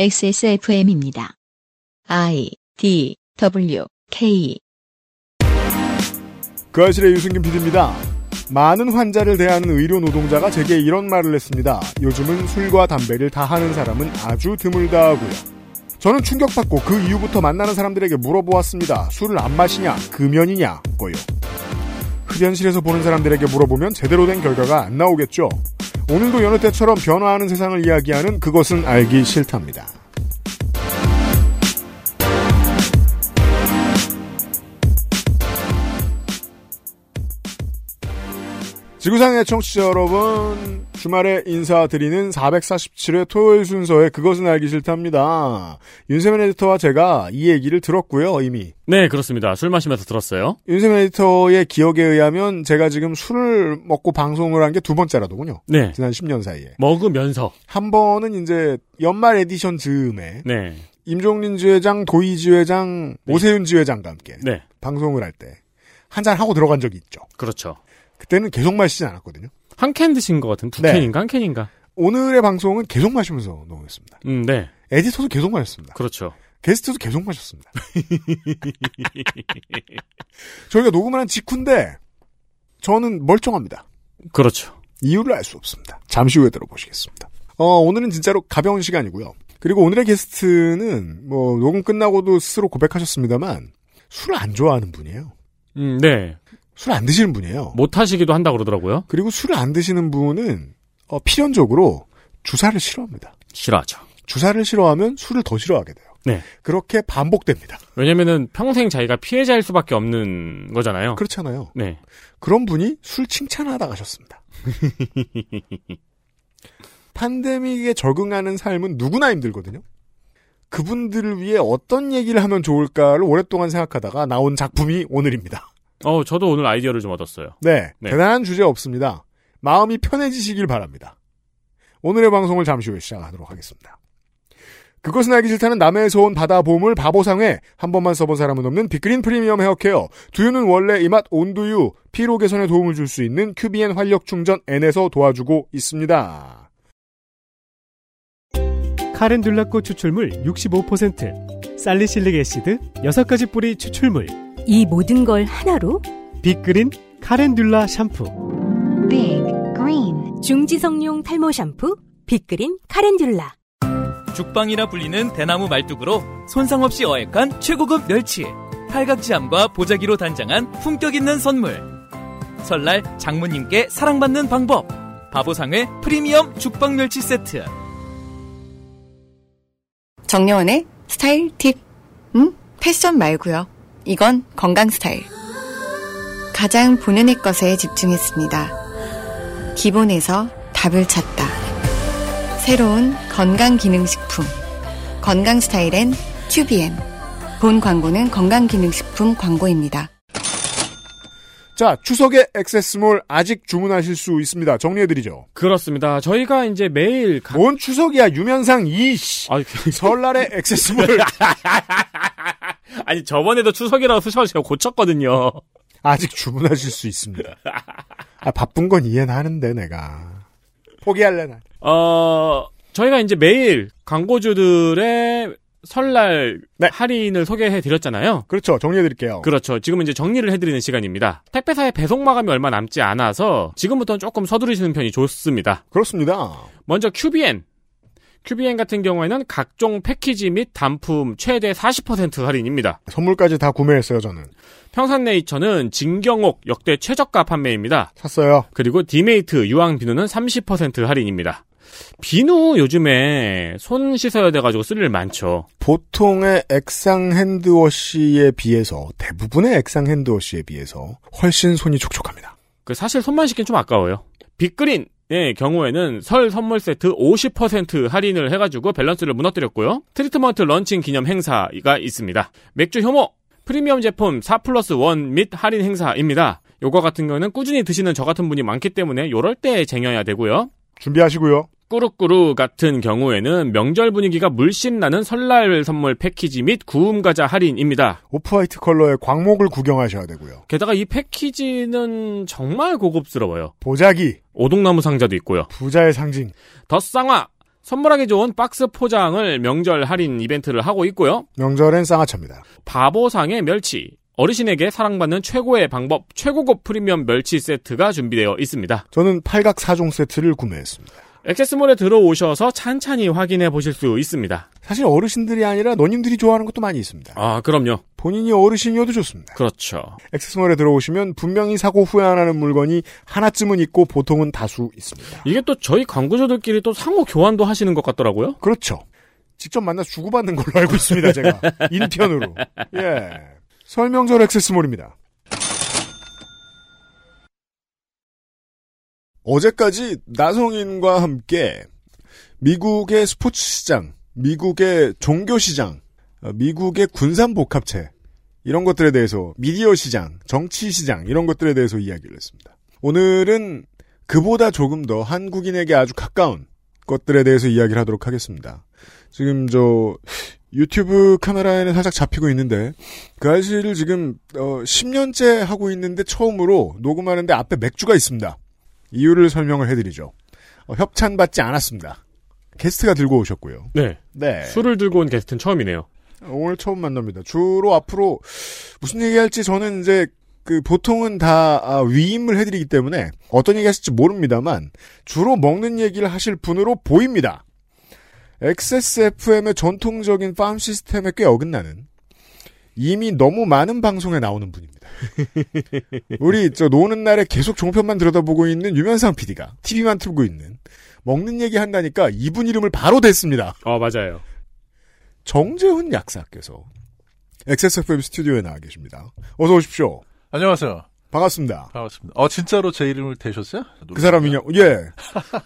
XSFM입니다. I D W K 그 아실의 유승균 PD입니다. 많은 환자를 대하는 의료 노동자가 제게 이런 말을 했습니다. 요즘은 술과 담배를 다 하는 사람은 아주 드물다 하고요. 저는 충격받고 그 이후부터 만나는 사람들에게 물어보았습니다. 술을 안 마시냐, 금연이냐, 고요. 흡연실에서 보는 사람들에게 물어보면 제대로 된 결과가 안 나오겠죠. 오늘도 여느 때처럼 변화하는 세상을 이야기하는 그것은 알기 싫답니다. 지구상의 청취자 여러분, 주말에 인사드리는 447회 토요일 순서에 그것은 알기 싫답니다. 윤세민 에디터와 제가 이 얘기를 들었고요, 이미. 네, 그렇습니다. 술 마시면서 들었어요. 윤세민 에디터의 기억에 의하면 제가 지금 술을 먹고 방송을 한 게 두 번째라더군요. 네. 지난 10년 사이에. 먹으면서. 한 번은 이제 연말 에디션 즈음에 네. 임종린 지회장, 도희 지회장, 오세윤 지회장과 함께 네. 방송을 할 때 한잔 하고 들어간 적이 있죠. 그렇죠. 그때는 계속 마시진 않았거든요. 한 캔 드신 것 같은 두 네. 캔인가? 한 캔인가? 오늘의 방송은 계속 마시면서 녹음했습니다. 음, 네. 에디터도 계속 마셨습니다. 그렇죠. 게스트도 계속 마셨습니다. 저희가 녹음을 한 직후인데 저는 멀쩡합니다. 그렇죠. 이유를 알 수 없습니다. 잠시 후에 들어보시겠습니다. 어, 오늘은 진짜로 가벼운 시간이고요. 그리고 오늘의 게스트는 뭐 녹음 끝나고도 스스로 고백하셨습니다만 술을 안 좋아하는 분이에요. 음, 네. 술안 드시는 분이에요. 못 하시기도 한다 그러더라고요. 그리고 술을 안 드시는 분은 어, 필연적으로 주사를 싫어합니다. 싫어하죠. 주사를 싫어하면 술을 더 싫어하게 돼요. 네. 그렇게 반복됩니다. 왜냐면은 평생 자기가 피해자일 수밖에 없는 거잖아요. 그렇잖아요. 네. 그런 분이 술 칭찬하다 가셨습니다. 팬데믹에 적응하는 삶은 누구나 힘들거든요. 그분들을 위해 어떤 얘기를 하면 좋을까를 오랫동안 생각하다가 나온 작품이 오늘입니다. 어, 저도 오늘 아이디어를 좀 얻었어요. 네, 네. 대단한 주제 없습니다. 마음이 편해지시길 바랍니다. 오늘의 방송을 잠시 후에 시작하도록 하겠습니다. 그것은 알기 싫다는 남해에서 온 바다 보물 바보상회 한 번만 써본 사람은 없는 빅그린 프리미엄 헤어케어 두유는 원래 이 맛 온두유 피로 개선에 도움을 줄 수 있는 큐비엔 활력 충전 N에서 도와주고 있습니다. calendula 꽃 추출물 65%, salicylic acid 6가지 뿌리 추출물, 이 모든 걸 하나로 빅그린 calendula 샴푸. Big Green 중지성용 탈모 샴푸 빅그린 calendula 죽방이라 불리는 대나무 말뚝으로 손상 없이 어획한 최고급 멸치, 팔각지함과 보자기로 단장한 품격 있는 선물. 설날 장모님께 사랑받는 방법. 바보상회 프리미엄 죽방 멸치 세트. 정려원의 스타일 팁. 음? 패션 말고요. 이건 건강 스타일. 가장 본연의 것에 집중했습니다. 기본에서 답을 찾다. 새로운 건강기능식품. 건강 스타일엔 튜비엔. 본 광고는 건강기능식품 광고입니다. 자, 추석에 액세스몰 아직 주문하실 수 있습니다. 정리해드리죠. 그렇습니다. 저희가 이제 매일 각... 뭔 추석이야, 유면상 이씨. 아니, 설날에 액세스몰 아니 저번에도 추석이라고 쓰셔서 제가 고쳤거든요. 아직 주문하실 수 있습니다. 아, 바쁜 건 이해는 하는데, 내가. 포기할래 나. 어, 저희가 이제 매일 광고주들의 설날 네. 할인을 소개해 드렸잖아요. 그렇죠. 정리해 드릴게요. 그렇죠. 지금은 이제 정리를 해 드리는 시간입니다. 택배사의 배송 마감이 얼마 남지 않아서 지금부터는 조금 서두르시는 편이 좋습니다. 그렇습니다. 먼저 QBN. QBN 같은 경우에는 각종 패키지 및 단품 최대 40% 할인입니다. 선물까지 다 구매했어요, 저는. 평산네이처는 진경옥 역대 최저가 판매입니다. 샀어요. 그리고 디메이트 유황 비누는 30% 할인입니다. 비누 요즘에 손 씻어야 돼가지고 쓸 일 많죠. 보통의 액상 hand wash에 비해서, 대부분의 액상 hand wash에 비해서 훨씬 손이 촉촉합니다. 그 사실 손만 씻긴 좀 아까워요. 빅그린 의 경우에는 설 선물 세트 50% 할인을 해가지고 밸런스를 무너뜨렸고요. 트리트먼트 런칭 기념 행사가 있습니다. 맥주 효모 프리미엄 제품 4 플러스 1 및 할인 행사입니다. 요거 같은 경우는 꾸준히 드시는 저 같은 분이 많기 때문에 요럴 때 쟁여야 되고요. 준비하시고요. 꾸루꾸루 같은 경우에는 명절 분위기가 물씬 나는 설날 선물 패키지 및 구움 과자 할인입니다. 오프화이트 컬러의 광목을 구경하셔야 되고요. 게다가 이 패키지는 정말 고급스러워요. 보자기, 오동나무 상자도 있고요. 부자의 상징. 더 쌍화 선물하기 좋은 박스 포장을 명절 할인 이벤트를 하고 있고요. 명절엔 쌍화차입니다. 바보상의 멸치. 어르신에게 사랑받는 최고의 방법, 최고급 프리미엄 멸치 세트가 준비되어 있습니다. 저는 팔각 4종 세트를 구매했습니다. 액세스몰에 들어오셔서 찬찬히 확인해 보실 수 있습니다. 사실 어르신들이 아니라 너님들이 좋아하는 것도 많이 있습니다. 아, 그럼요. 본인이 어르신이어도 좋습니다. 그렇죠. 액세스몰에 들어오시면 분명히 사고 후회 안 하는 물건이 하나쯤은 있고 보통은 다수 있습니다. 이게 또 저희 광고주들끼리 또 상호 교환도 하시는 것 같더라고요. 그렇죠. 직접 만나서 주고받는 걸로 알고 있습니다, 제가. 인편으로. 예. 설명절 액세스몰입니다. 어제까지 나성인과 함께 미국의 스포츠 시장, 미국의 종교 시장, 어, 미국의 군산 복합체 이런 것들에 대해서 미디어 시장, 정치 시장 이런 것들에 대해서 이야기를 했습니다. 오늘은 그보다 조금 더 한국인에게 아주 가까운 것들에 대해서 이야기를 하도록 하겠습니다. 지금 저 유튜브 카메라에는 살짝 잡히고 있는데 그 사실을 지금 어 10년째 하고 있는데 처음으로 녹음하는데 앞에 맥주가 있습니다. 이유를 설명을 해드리죠. 어, 협찬 받지 않았습니다. 게스트가 들고 오셨고요. 네. 네. 술을 들고 온 게스트는 처음이네요. 오늘 처음 만납니다. 주로 앞으로 무슨 얘기할지 저는 이제 그 보통은 다 아, 위임을 해드리기 때문에 어떤 얘기 하실지 모릅니다만 주로 먹는 얘기를 하실 분으로 보입니다. XSFM의 전통적인 팜 시스템에 꽤 어긋나는 이미 너무 많은 방송에 나오는 분입니다. 우리 저 노는 날에 계속 종편만 들여다보고 있는 유면상 PD가 TV만 틀고 있는 먹는 얘기 한다니까 이분 이름을 바로 댔습니다. 어, 맞아요. 정재훈 약사께서 XSFM 스튜디오에 나와 계십니다. 어서 오십시오. 안녕하세요. 반갑습니다. 반갑습니다. 어, 진짜로 제 이름을 대셨어요? 그 사람이요? 예.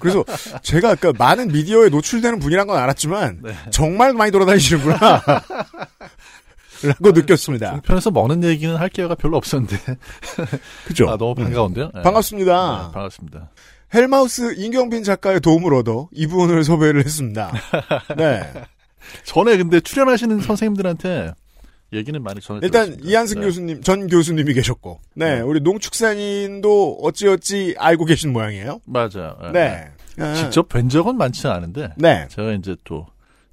그래서 제가 아까 많은 미디어에 노출되는 분이란 건 알았지만 네. 정말 많이 돌아다니시는구나. 라고 느꼈습니다. 편에서 먹는 얘기는 할 기회가 별로 없었는데. 그죠? 아, 너무 반가운데요? 네. 반갑습니다. 네, 반갑습니다. 헬마우스 임경빈 작가의 도움을 얻어 이분을 섭외를 했습니다. 네. 전에 근데 출연하시는 선생님들한테 얘기는 많이 전해 일단 들었습니다. 이한승 네. 교수님, 전 교수님이 계셨고, 네, 네. 우리 농축산인도 어찌어찌 알고 계신 모양이에요. 맞아요. 네. 네. 아, 직접 뵌 적은 많지는 않은데. 네. 제가 이제 또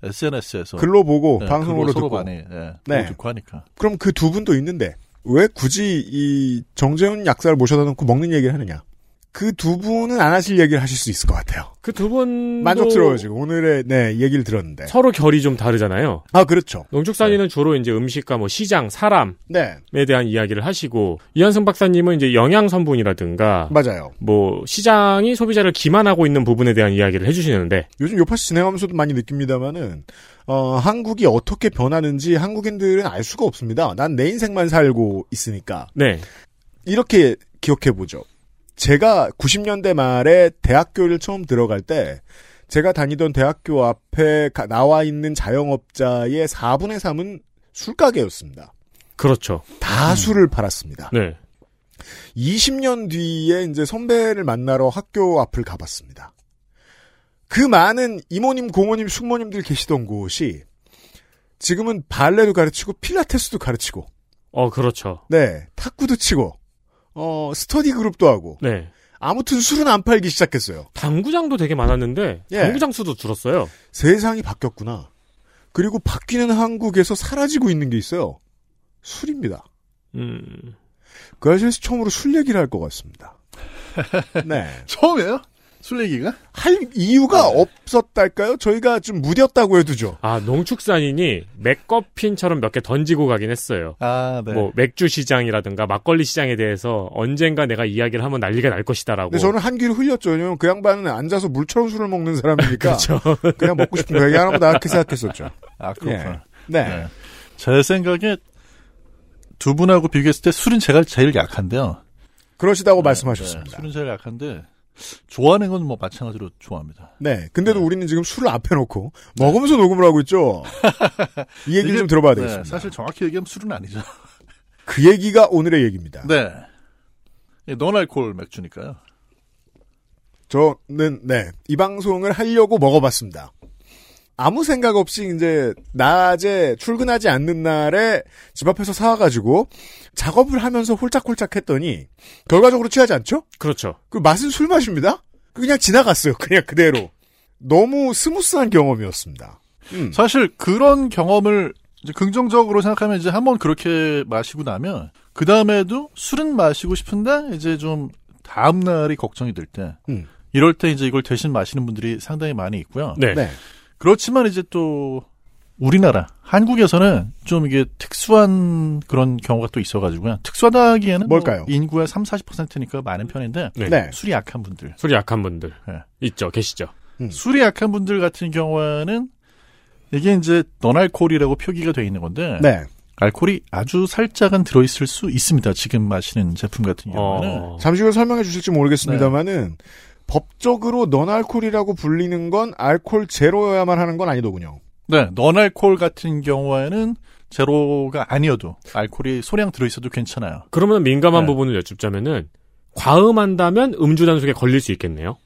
SNS에서. 글로 보고 방송으로 서로 듣고. 많이, 예, 네. 듣고 하니까. 그럼 그 두 분도 있는데 왜 굳이 이 정재훈 약사를 모셔다 놓고 먹는 얘기를 하느냐? 그 두 분은 안 하실 얘기를 하실 수 있을 것 같아요. 그 두 분. 만족스러워요 지금 오늘의 네 얘기를 들었는데. 서로 결이 좀 다르잖아요. 아 그렇죠. 농축산인은 주로 이제 음식과 뭐 시장, 사람에 네 대한 이야기를 하시고 이한승 박사님은 이제 영양 성분이라든가 맞아요. 뭐 시장이 소비자를 기만하고 있는 부분에 대한 이야기를 해주시는데 요즘 요파시 진행하면서도 많이 느낍니다만은 어, 한국이 어떻게 변하는지 한국인들은 알 수가 없습니다. 난 내 인생만 살고 있으니까 네, 이렇게 기억해 보죠. 제가 90년대 말에 대학교를 처음 들어갈 때 제가 다니던 대학교 앞에 가- 나와 있는 자영업자의 4분의 3은 술가게였습니다. 그렇죠. 다 술을 팔았습니다. 네, 20년 뒤에 이제 선배를 만나러 학교 앞을 가봤습니다. 그 많은 이모님, 고모님, 숙모님들 계시던 곳이 지금은 발레도 가르치고 필라테스도 가르치고 어 그렇죠. 네 탁구도 치고 어 스터디 그룹도 하고 네, 아무튼 술은 안 팔기 시작했어요. 당구장도 되게 많았는데 예. 당구장 수도 줄었어요. 세상이 바뀌었구나. 그리고 바뀌는 한국에서 사라지고 있는 게 있어요. 술입니다. 음, 그 아시에서 처음으로 술 얘기를 할 것 같습니다. 네. 처음이에요? 술 얘기가? 할 이유가 네. 없었달까요? 저희가 좀 무뎠다고 해두죠. 아 농축산인이 맥거핀처럼 몇 개 던지고 가긴 했어요. 아, 네. 뭐 맥주 시장이라든가 막걸리 시장에 대해서 언젠가 내가 이야기를 하면 난리가 날 것이다라고. 근데 저는 한 귀를 흘렸죠. 왜냐면 그 양반은 앉아서 물처럼 술을 먹는 사람이니까. 그렇죠. 냥 먹고 싶은 거 얘기하는 거다 이렇게 생각했었죠. 아, 그렇구나. 네. 네. 제 생각에 두 분하고 비교했을 때 술은 제가 제일 약한데요. 그러시다고 네, 말씀하셨습니다. 네, 술은 제일 약한데 좋아하는 건 뭐 마찬가지로 좋아합니다. 네. 근데도 우리는 지금 술을 앞에 놓고 먹으면서 녹음을 하고 있죠. 이 얘기를 이게- 좀 들어봐야 네, 되겠습니다. 사실 정확히 얘기하면 술은 아니죠. 그 얘기가 오늘의 얘기입니다. 네. 예, 논알콜 맥주니까요. 저는 네. 이 방송을 하려고 먹어봤습니다. 아무 생각 없이 이제 낮에 출근하지 않는 날에 집 앞에서 사와가지고 작업을 하면서 홀짝홀짝 했더니 결과적으로 취하지 않죠? 그렇죠. 그 맛은 술 맛입니다. 그냥 지나갔어요. 그냥 그대로. 너무 스무스한 경험이었습니다. 음. 사실 그런 경험을 이제 긍정적으로 생각하면 이제 한번 그렇게 마시고 나면 그 다음에도 술은 마시고 싶은데 이제 좀 다음 날이 걱정이 될 때 음. 이럴 때 이제 이걸 대신 마시는 분들이 상당히 많이 있고요. 네. 네. 그렇지만 이제 또 우리나라 한국에서는 좀 이게 특수한 그런 경우가 또 있어가지고요. 특수하다기에는 뭐 뭘까요? 인구의 3, 40%니까 많은 편인데 네. 네. 술이 약한 분들, 술이 약한 분들 네. 있죠, 계시죠. 술이 약한 분들 같은 경우에는 이게 이제 너알콜이라고 표기가 돼 있는 건데 네. 알코올이 아주 살짝은 들어있을 수 있습니다. 지금 마시는 제품 같은 경우는 어, 잠시 후에 설명해 주실지 모르겠습니다만은 법적으로 넌알콜이라고 불리는 건 알콜 제로여야만 하는 건 아니더군요. 네, 너알콜 같은 경우에는 제로가 아니어도 알코올이 소량 들어있어도 괜찮아요. 그러면 민감한 네. 부분을 여쭙자면은 과음한다면 음주 단속에 걸릴 수 있겠네요.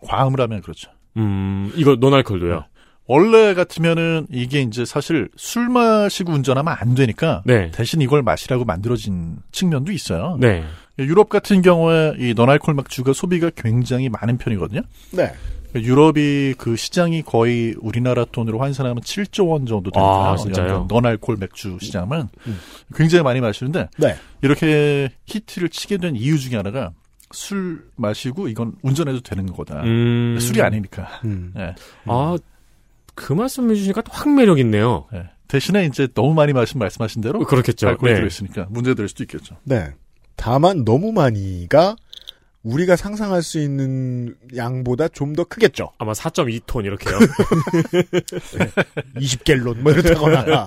과음을 하면 그렇죠. 음, 이거 노날콜도요. 원래 같으면은 이게 이제 사실 술 마시고 운전하면 안 되니까 네. 대신 이걸 마시라고 만들어진 측면도 있어요. 네. 유럽 같은 경우에 이 너알콜 맥주가 소비가 굉장히 많은 편이거든요. 네. 유럽이 그 시장이 거의 우리나라 돈으로 환산하면 7조 원 정도 되니까요. 아, 진짜요? 너알콜 맥주 시장은 음. 굉장히 많이 마시는데 네. 이렇게 히트를 치게 된 이유 중에 하나가 술 마시고 이건 운전해도 되는 거다. 음. 술이 아니니까. 음. 예. 아, 그 말씀 해주시니까 확 매력 있네요. 예. 대신에 이제 너무 많이 마신 말씀하신 대로 그렇겠죠. 알코올이 네. 들어있으니까 문제될 수도 있겠죠. 네. 다만 너무 많이가 우리가 상상할 수 있는 양보다 좀 더 크겠죠. 아마 4.2톤 이렇게요. 20갤론 뭐 이렇다거나.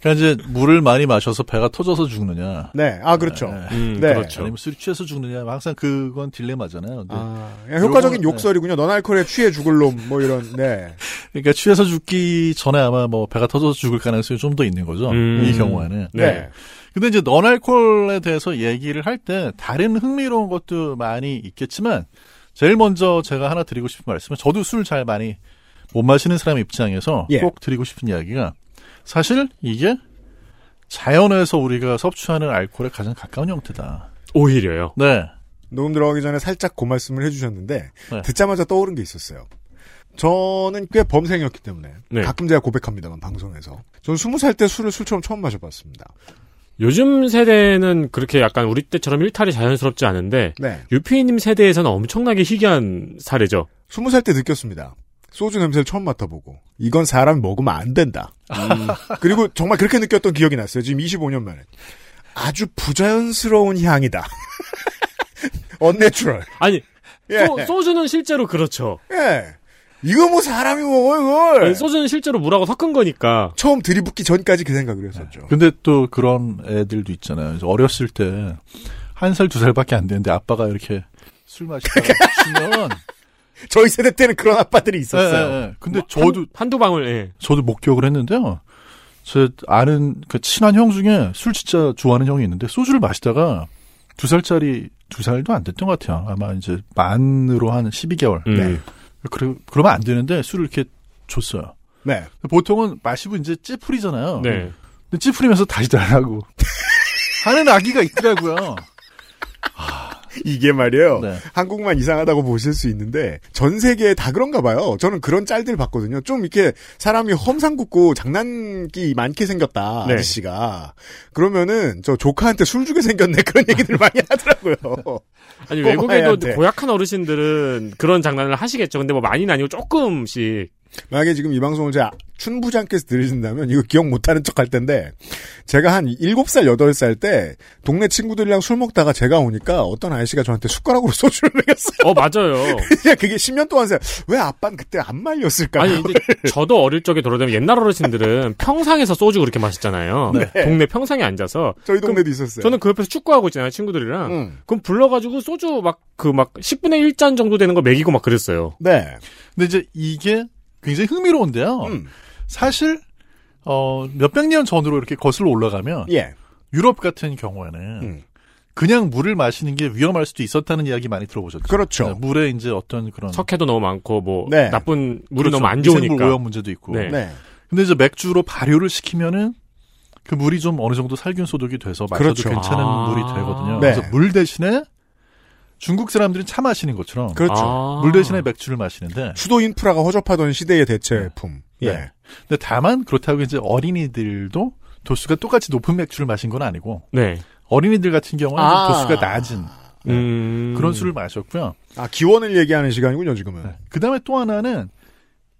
그러니까 이제 물을 많이 마셔서 배가 터져서 죽느냐. 네. 아 그렇죠. 예. 음, 네. 그렇죠. 아니면 술이 취해서 죽느냐. 항상 그건 딜레마잖아요. 근데 아, 그냥 효과적인 요거는- 욕설이군요. 넌 알코올에 취해 죽을 놈, 뭐 이런, 네. 그러니까 취해서 죽기 전에 아마 뭐 배가 터져서 죽을 가능성이 좀 더 있는 거죠. 음. 이 경우에는. 네. 근데 이제 넌알콜에 대해서 얘기를 할 때 다른 흥미로운 것도 많이 있겠지만 제일 먼저 제가 하나 드리고 싶은 말씀은 저도 술 잘 많이 못 마시는 사람 입장에서 예. 꼭 드리고 싶은 이야기가 사실 이게 자연에서 우리가 섭취하는 알코올에 가장 가까운 형태다. 오히려요. 네. 녹음 들어가기 전에 살짝 그 말씀을 해주셨는데, 네. 듣자마자 떠오른 게 있었어요. 저는 꽤 범생이었기 때문에, 네. 가끔 제가 고백합니다만, 방송에서. 저는 스무 살 때 술을 술처럼 처음 마셔봤습니다. 요즘 세대는 그렇게 약간 우리 때처럼 일탈이 자연스럽지 않은데 네. 유피님 세대에서는 엄청나게 희귀한 사례죠. 스무 살 때 느꼈습니다. 소주 냄새를 처음 맡아보고, 이건 사람이 먹으면 안 된다. 음. 그리고 정말 그렇게 느꼈던 기억이 났어요. 지금 25년 만에. 아주 부자연스러운 향이다. unnatural. 아니 예. 소, 소주는 실제로 그렇죠. 예. 이거 뭐 사람이 먹어, 이걸. 아니, 소주는 실제로 물하고 섞은 거니까. 처음 들이붓기 전까지 그 생각을 했었죠. 근데 또 그런 애들도 있잖아요. 그래서 어렸을 때 한 살 두 살밖에 안 되는데 아빠가 이렇게 술 마시다가 치면 저희 세대 때는 그런 아빠들이 있었어요. 예, 예, 예. 근데 뭐 저도 한, 한두 방울 예. 저도 목격을 했는데요. 제 아는 그 친한 형 중에 술 진짜 좋아하는 형이 있는데 소주를 마시다가 두 살짜리 두 살도 안 됐던 것 같아요. 아마 이제 만으로 한 12개월. 음. 네. 그러, 그러면 안 되는데 술을 이렇게 줬어요. 네. 보통은 마시고 이제 찌푸리잖아요. 네. 근데 찌푸리면서 다시 달라고 하는 아기가 있더라고요. 이게 말이에요. 네. 한국만 이상하다고 보실 수 있는데 전 세계에 다 그런가 봐요. 저는 그런 짤들 봤거든요. 좀 이렇게 사람이 험상궂고 장난기 많게 생겼다 네. 아저씨가 그러면은 저 조카한테 술 주게 생겼네 그런 얘기들 많이 하더라고요. 아니 꼬마애한테. 외국에도 고약한 어르신들은 그런 장난을 하시겠죠. 근데 뭐 많이는 아니고 조금씩. 만약에 지금 이 방송을 제가 춘부장께서 들으신다면 이거 기억 못하는 척 할 텐데 제가 한 7살 8살 때 동네 친구들이랑 술 먹다가 제가 오니까 어떤 아저씨가 저한테 숟가락으로 소주를 먹였어요. 어 맞아요. 그게 10년 동안 생각- 왜 아빠는 그때 안 말렸을까? 아니 근데 저도 어릴 적에 돌아다니면 옛날 어르신들은 평상에서 소주 그렇게 마시잖아요. 네. 동네 평상에 앉아서. 저희 동네도 있었어요. 저는 그 옆에서 축구하고 있잖아요 친구들이랑. 음. 그럼 불러가지고 소주 막 그막 10분의 1잔 정도 되는 거 먹이고 막 그랬어요. 네. 근데 이제 이게 굉장히 흥미로운데요. 음. 사실 어 몇백 년 전으로 이렇게 거슬러 올라가면 예. 유럽 같은 경우에는 음. 그냥 물을 마시는 게 위험할 수도 있었다는 이야기 많이 들어보셨죠. 그렇죠. 네, 물에 이제 어떤 그런 석회도 너무 많고 뭐 네. 나쁜 물이 그렇죠. 너무 안 미생물 좋으니까. 오염 문제도 있고. 네. 네. 근데 이제 맥주로 발효를 시키면은 그 물이 좀 어느 정도 살균 소독이 돼서 마셔도 그렇죠. 괜찮은 아. 물이 되거든요. 네. 그래서 물 대신에 중국 사람들이 차 마시는 것처럼 그렇죠. 아. 물 대신에 맥주를 마시는데 수도 인프라가 허접하던 시대의 대체품. 예. 네. 근데 다만 그렇다고 이제 어린이들도 도수가 똑같이 높은 맥주를 마신 건 아니고 네. 어린이들 같은 경우는 아. 도수가 낮은 네. 음. 그런 술을 마셨고요. 아, 기원을 얘기하는 시간이군요, 지금은. 네. 그 다음에 또 하나는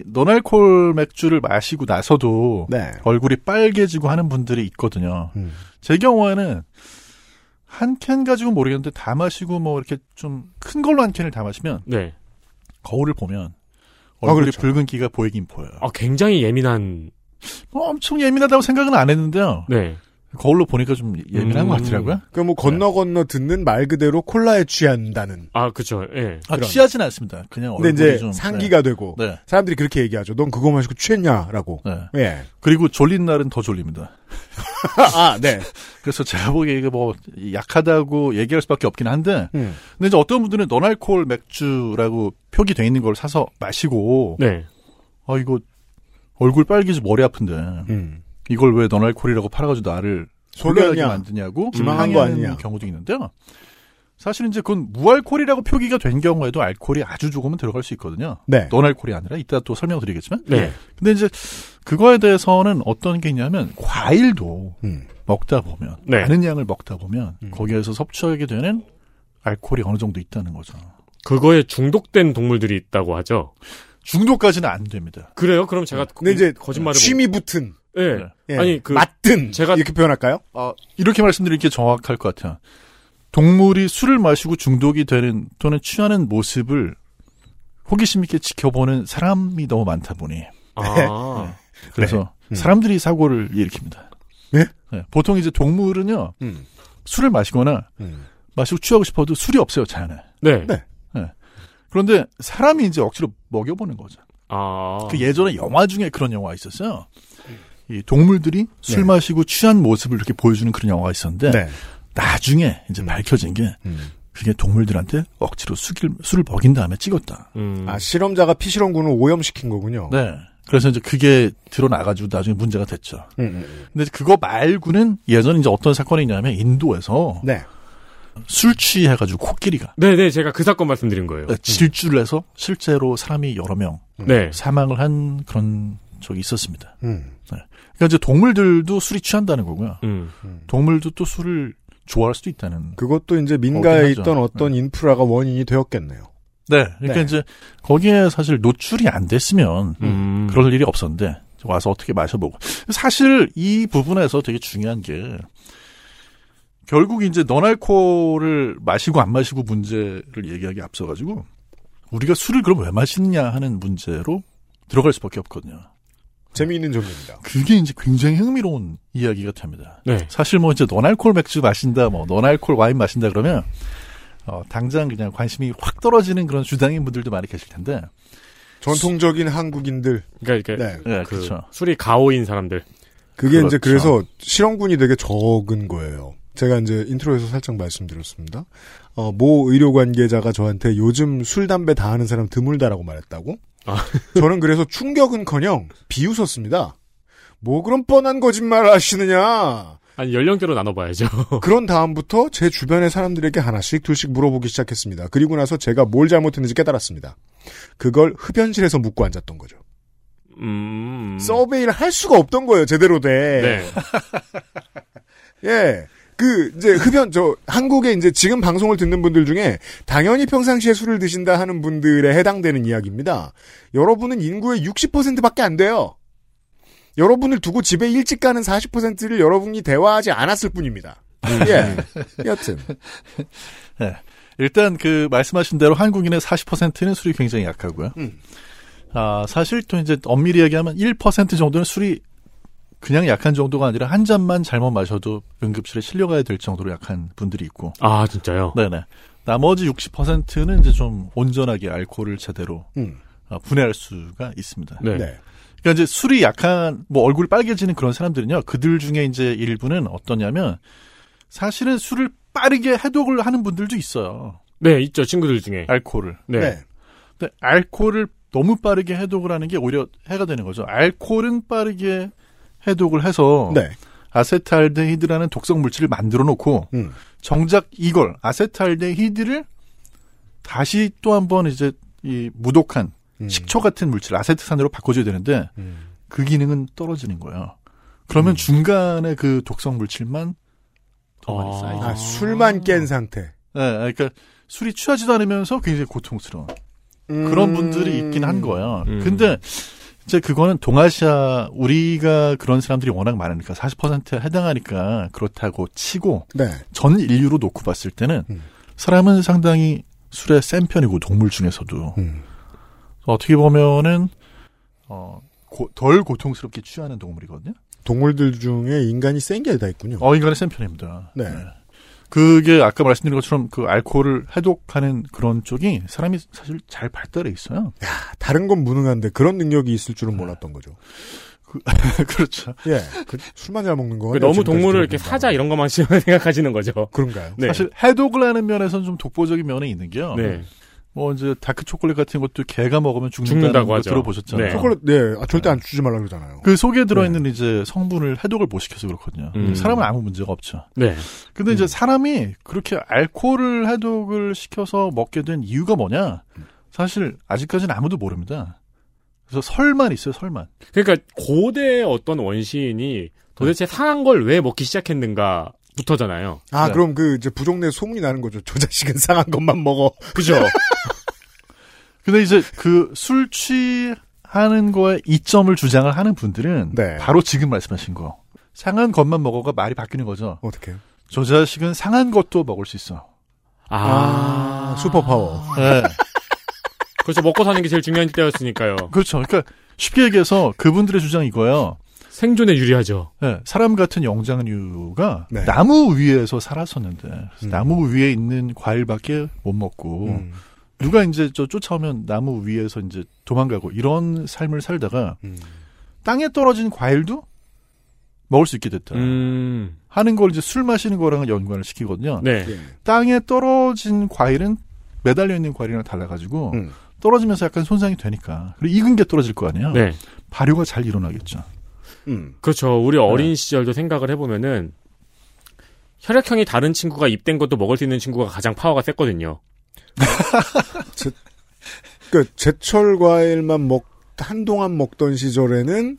노알콜 맥주를 마시고 나서도 네. 얼굴이 빨개지고 하는 분들이 있거든요. 음. 제 경우에는 한 캔 가지고 모르겠는데 다 마시고 뭐 이렇게 좀 큰 걸로 한 캔을 다 마시면 네. 거울을 보면 아, 얼굴이 그렇죠. 붉은 기가 보이긴 보여요. 아, 굉장히 예민한. 뭐 엄청 예민하다고 생각은 안 했는데요. 네. 거울로 보니까 좀 예민한 음. 것 같더라고요. 그뭐 건너 건너 듣는 말 그대로 콜라에 취한다는. 아, 그쵸. 예. 아. 취하진 않습니다. 그냥 근데 얼굴이 이제 좀 상기가 되고 네. 네. 사람들이 그렇게 얘기하죠. 넌 그거 마시고 취했냐라고. 네. 예. 그리고 졸린 날은 더 졸립니다. 아, 네. 그래서 제가 보기에 이게 뭐 약하다고 얘기할 수밖에 없긴 한데 음. 근데 이제 어떤 분들은 너알콜 맥주라고 표기돼 있는 걸 사서 마시고 네. 아 이거 얼굴 빨개지 머리 아픈데 음. 이걸 왜 너알콜이라고 팔아가지고 나를? 소개하게 만드냐고 기망한 거 항의하는 아니냐? 경우도 있는데요. 사실 이제 그건 무알콜이라고 표기가 된 경우에도 알콜이 아주 조금은 들어갈 수 있거든요. 네. 너알콜이 아니라 이따 또 설명드리겠지만. 네. 근데 이제 그거에 대해서는 어떤 게 있냐면 과일도 음. 먹다 보면 네. 많은 양을 먹다 보면 음. 거기에서 섭취하게 되는 알코올이 어느 정도 있다는 거죠. 그거에 중독된 동물들이 있다고 하죠. 중독까지는 안 됩니다. 그래요? 그럼 제가 근데 이제 거짓말을 취미 붙은 보... 예. 네. 예. 아니 그 맞든 제가- 이렇게 표현할까요? 아, 이렇게 말씀드리는 게 정확할 것 같아요. 동물이 술을 마시고 중독이 되는 또는 취하는 모습을 호기심 있게 지켜보는 사람이 너무 많다 보니 아. 그래서 음. 사람들이 사고를 일으킵니다. 네? 보통 이제 동물은요 음. 술을 마시거나 음. 마시고 취하고 싶어도 술이 없어요 자연에. 네. 네. 그런데 사람이 이제 억지로 먹여보는 거죠. 아. 그 예전에 영화 중에 그런 영화 있었어요. 이 동물들이 술 네. 마시고 취한 모습을 이렇게 보여주는 그런 영화가 있었는데 네. 나중에 이제 밝혀진 게 음. 그게 동물들한테 억지로 술을, 술을 먹인 다음에 찍었다. 음. 아, 실험자가 피실험군을 오염시킨 거군요. 네. 그래서 이제 그게 드러나가지고 나중에 문제가 됐죠. 음, 음. 근데 그거 말고는 예전에 이제 어떤 사건이 있냐면 인도에서 네. 술 취해가지고 코끼리가 네네 제가 그 사건 말씀드린 거예요. 질주를 해서 실제로 사람이 여러 명 네. 사망을 한 그런 적이 있었습니다. 음. 그러니까 이제 동물들도 술이 취한다는 거고요. 음. 동물도 또 술을 좋아할 수도 있다는. 그것도 이제 민가에. 있던 어떤 인프라가 원인이 되었겠네요. 네. 그러니까 네. 이제 거기에 사실 노출이 안 됐으면 음. 그럴 일이 없었는데 와서 어떻게 마셔보고 사실 이 부분에서 되게 중요한 게 결국 이제 너날코를 마시고 안 마시고 문제를 얘기하기 앞서가지고 우리가 술을 그럼 왜 마시느냐 하는 문제로 들어갈 수밖에 없거든요. 재미있는 점입니다. 그게 이제 굉장히 흥미로운 이야기가 됩니다. 네. 사실 뭐 이제 너날콜 맥주 마신다, 뭐 너날콜 와인 마신다 그러면 어, 당장 그냥 관심이 확 떨어지는 그런 주당인 분들도 많이 계실 텐데. 전통적인 한국인들. 그러니까 이게 네. 네, 그 그렇죠. 술이 가오인 사람들. 그게 그렇죠. 이제 그래서 실험군이 되게 적은 거예요. 제가 이제 intro에서 살짝 말씀드렸습니다. 어, 모 의료 관계자가 저한테 요즘 술, 담배 다 하는 사람 드물다라고 말했다고? 아. 저는 그래서 충격은커녕 비웃었습니다. 뭐 그런 뻔한 거짓말을 하시느냐. 아니 연령대로 나눠봐야죠. 그런 다음부터 제 주변의 사람들에게 하나씩 둘씩 물어보기 시작했습니다. 그리고 나서 제가 뭘 잘못했는지 깨달았습니다. 그걸 흡연실에서 묻고 앉았던 거죠. 음. 서베이를 할 수가 없던 거예요, 제대로 돼. 네. 예. 그, 이제, 흡연, 저, 한국에 이제 지금 방송을 듣는 분들 중에 당연히 평상시에 술을 드신다 하는 분들에 해당되는 이야기입니다. 여러분은 인구의 60%밖에 안 돼요. 여러분을 두고 집에 일찍 가는 40%를 여러분이 대화하지 않았을 뿐입니다. 예. 여튼. 일단 그 말씀하신 대로 한국인의 40%는 술이 굉장히 약하고요. 음. 아, 사실 또 이제 엄밀히 얘기하면 1% 정도는 술이 그냥 약한 정도가 아니라 한 잔만 잘못 마셔도 응급실에 실려가야 될 정도로 약한 분들이 있고. 아 진짜요? 네네. 나머지 60%는 이제 좀 온전하게 알코올을 제대로 음. 어, 분해할 수가 있습니다. 네. 네. 그러니까 이제 술이 약한 뭐 얼굴 빨개지는 그런 사람들은요. 그들 중에 이제 일부는 어떠냐면 사실은 술을 빠르게 해독을 하는 분들도 있어요. 네 있죠 친구들 중에. 알코올을. 네. 네. 근데 알코올을 너무 빠르게 해독을 하는 게 오히려 해가 되는 거죠. 알코올은 빠르게 해독을 해서 네. 아세트알데히드라는 독성 물질을 만들어 놓고 음. 정작 이걸 아세트알데히드를 다시 또 한 번 이제 이 무독한 음. 식초 같은 물질 아세트산으로 바꿔줘야 되는데 음. 그 기능은 떨어지는 거예요. 그러면 음. 중간에 그 독성 물질만 더 많이 아. 쌓이죠. 아, 술만 깬 상태. 네, 그러니까 술이 취하지도 않으면서 굉장히 고통스러운 음. 그런 분들이 있긴 한 거예요. 음. 근데 이제 그거는 동아시아 우리가 그런 사람들이 워낙 많으니까 40%에 해당하니까 그렇다고 치고 네. 전 인류로 놓고 봤을 때는 음. 사람은 상당히 술에 센 편이고 동물 중에서도 음. 어떻게 보면은 어, 고- 덜 고통스럽게 취하는 동물이거든요. 동물들 중에 인간이 센 게 다 있군요. 어, 인간의 센 편입니다. 네. 그게 아까 말씀드린 것처럼 그 알코올을 해독하는 그런 쪽이 사람이 사실 잘 발달해 있어요. 다른 건 무능한데 그런 능력이 있을 줄은 몰랐던 거죠. 그렇죠. 예. 그 술만 잘 먹는 거. 그 너무 동물을 이렇게 사자 이런 것만 생각하시는 거죠. 그런가요? 네. 사실 해독을 하는 면에서는 좀 독보적인 면이 있는 게요. 네. 뭐 이제 다크 초콜릿 같은 것도 개가 먹으면 죽는다는 죽는다고 거 하죠. 들어보셨잖아요. 네. 초콜릿, 네. 아, 절대 안 주지 말라 그러잖아요. 그 속에 들어있는 이제 성분을 해독을 못 시켜서 그렇거든요. 음. 사람은 아무 문제가 없죠. 네. 근데 이제 사람이 그렇게 알코올을 해독을 시켜서 먹게 된 이유가 뭐냐? 사실 아직까지는 아무도 모릅니다. 그래서 설만 있어요, 설만. 그러니까 고대의 어떤 원시인이 도대체 상한 걸 왜 먹기 시작했는가 부터잖아요. 아, 네. 그럼 그 이제 부족내 소문이 나는 거죠. 저 자식은 상한 것만 먹어. 그죠? 근데 이제 그 술 취하는 거에 이점을 주장을 하는 분들은 네. 바로 지금 말씀하신 거. 상한 것만 먹어가 말이 바뀌는 거죠. 어떻게? 저 자식은 상한 것도 먹을 수 있어. 아, 슈퍼 파워. 네. 그래서 먹고 사는 게 제일 중요한 때였으니까요. 그렇죠. 그러니까 쉽게 얘기해서 그분들의 주장이 이거예요. 생존에 유리하죠. 네, 사람 같은 영장류가 네. 나무 위에서 살았었는데 음. 나무 위에 있는 과일밖에 못 먹고 음, 누가 이제 저 쫓아오면 나무 위에서 이제 도망가고 이런 삶을 살다가 음. 땅에 떨어진 과일도 먹을 수 있게 됐다. 음. 하는 걸 이제 술 마시는 거랑은 연관을 시키거든요. 네. 예. 땅에 떨어진 과일은 매달려 있는 과일이랑 달라가지고 음. 떨어지면서 약간 손상이 되니까 그리고 익은 게 떨어질 거 아니에요. 네. 발효가 잘 일어나겠죠. 음. 그렇죠. 우리 어린 시절도 생각을 해보면은 혈액형이 다른 친구가 입된 것도 먹을 수 있는 친구가 가장 파워가 셌거든요. 그 제철 과일만 먹 한동안 먹던 시절에는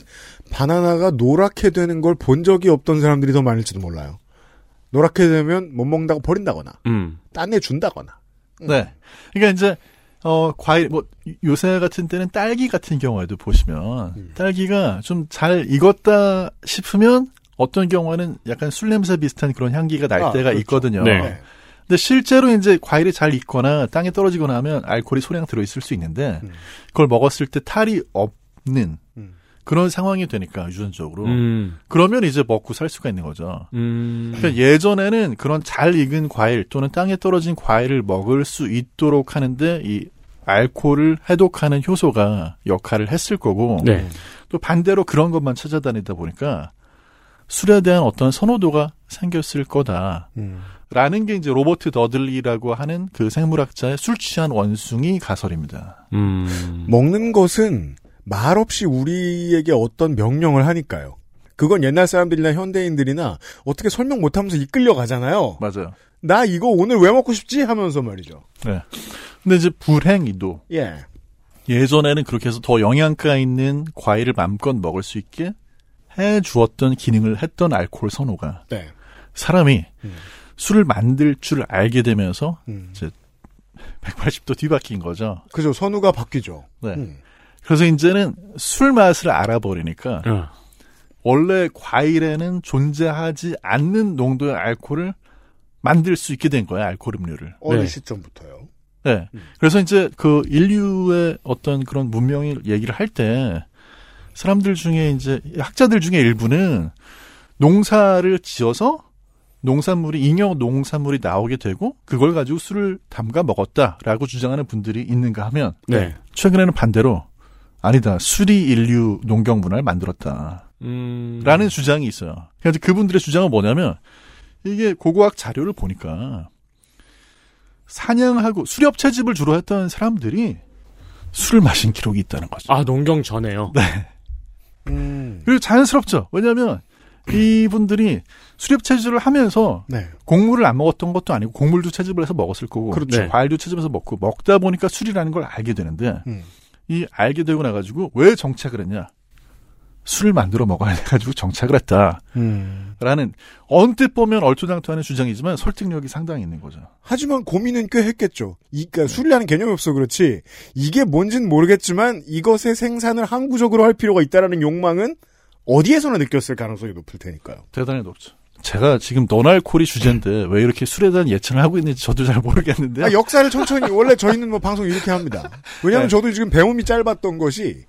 바나나가 노랗게 되는 걸 본 적이 없던 사람들이 더 많을지도 몰라요. 노랗게 되면 못 먹는다고 버린다거나 음. 딴 애 준다거나. 네. 그러니까 이제 어 과일 뭐 요새 같은 때는 딸기 같은 경우에도 보시면 음. 딸기가 좀 잘 익었다 싶으면 어떤 경우에는 약간 술 냄새 비슷한 그런 향기가 날 아, 때가 그렇죠. 있거든요. 네. 근데 실제로 이제 과일이 잘 익거나 땅에 떨어지거나 하면 알코올이 소량 들어 있을 수 있는데 음. 그걸 먹었을 때 탈이 없는 음. 그런 상황이 되니까 유전적으로 음. 그러면 이제 먹고 살 수가 있는 거죠. 음. 그러니까 예전에는 그런 잘 익은 과일 또는 땅에 떨어진 과일을 먹을 수 있도록 하는데 이 알코올을 해독하는 효소가 역할을 했을 거고 네. 또 반대로 그런 것만 찾아다니다 보니까 술에 대한 어떤 선호도가 생겼을 거다. 음. 라는 게 이제 로버트 더들리라고 하는 그 생물학자의 술 취한 원숭이 가설입니다. 음. 먹는 것은 말없이 우리에게 어떤 명령을 하니까요. 그건 옛날 사람들이나 현대인들이나 어떻게 설명 못하면서 이끌려 가잖아요. 맞아요. 나 이거 오늘 왜 먹고 싶지 하면서 말이죠. 네. 근데 이제 불행히도 예. 예전에는 그렇게 해서 더 영양가 있는 과일을 마음껏 먹을 수 있게 해 주었던 기능을 했던 알코올 선호가 네. 사람이 음. 술을 만들 줄 알게 되면서 음. 180도 뒤바뀐 거죠. 그죠. 선우가 바뀌죠. 네. 음. 그래서 이제는 술 맛을 알아버리니까 어. 원래 과일에는 존재하지 않는 농도의 알코올을 만들 수 있게 된 거예요, 알코올 음료를. 어느 네. 시점부터요. 네. 음. 그래서 이제 그 인류의 어떤 그런 문명이 얘기를 할 때 사람들 중에 이제 학자들 중에 일부는 농사를 지어서 농산물이 잉여 농산물이 나오게 되고 그걸 가지고 술을 담가 먹었다라고 주장하는 분들이 있는가 하면 네. 최근에는 반대로 아니다 술이 인류 농경 문화를 만들었다라는 음. 주장이 있어요. 그래서 그분들의 주장은 뭐냐면 이게 고고학 자료를 보니까 사냥하고 수렵 채집을 주로 했던 사람들이 술을 마신 기록이 있다는 거죠. 아, 농경 전에요. 네. 음. 그리고 자연스럽죠. 왜냐하면 이분들이 수렵 체질을 하면서 네. 곡물을 안 먹었던 것도 아니고 곡물도 채집을 해서 먹었을 거고 그렇죠. 네. 과일도 채집해서 먹고 먹다 보니까 술이라는 걸 알게 되는데 음. 이 알게 되고 나가지고 왜 정착을 했냐 술을 만들어 먹어야 돼가지고 정착을 했다라는 음. 언뜻 보면 얼토당토하는 주장이지만 설득력이 상당히 있는 거죠. 하지만 고민은 꽤 했겠죠. 이, 그러니까 술이라는 개념이 없어 그렇지. 이게 뭔진 모르겠지만 이것의 생산을 항구적으로 할 필요가 있다라는 욕망은 어디에서나 느꼈을 가능성이 높을 테니까요. 대단히 높죠. 제가 지금 노날콜이 주제인데 왜 이렇게 술에 대한 예측을 하고 있는지 저도 잘 모르겠는데요. 아, 역사를 천천히 원래 저희는 뭐 방송 이렇게 합니다. 왜냐하면 네. 저도 지금 배움이 짧았던 것이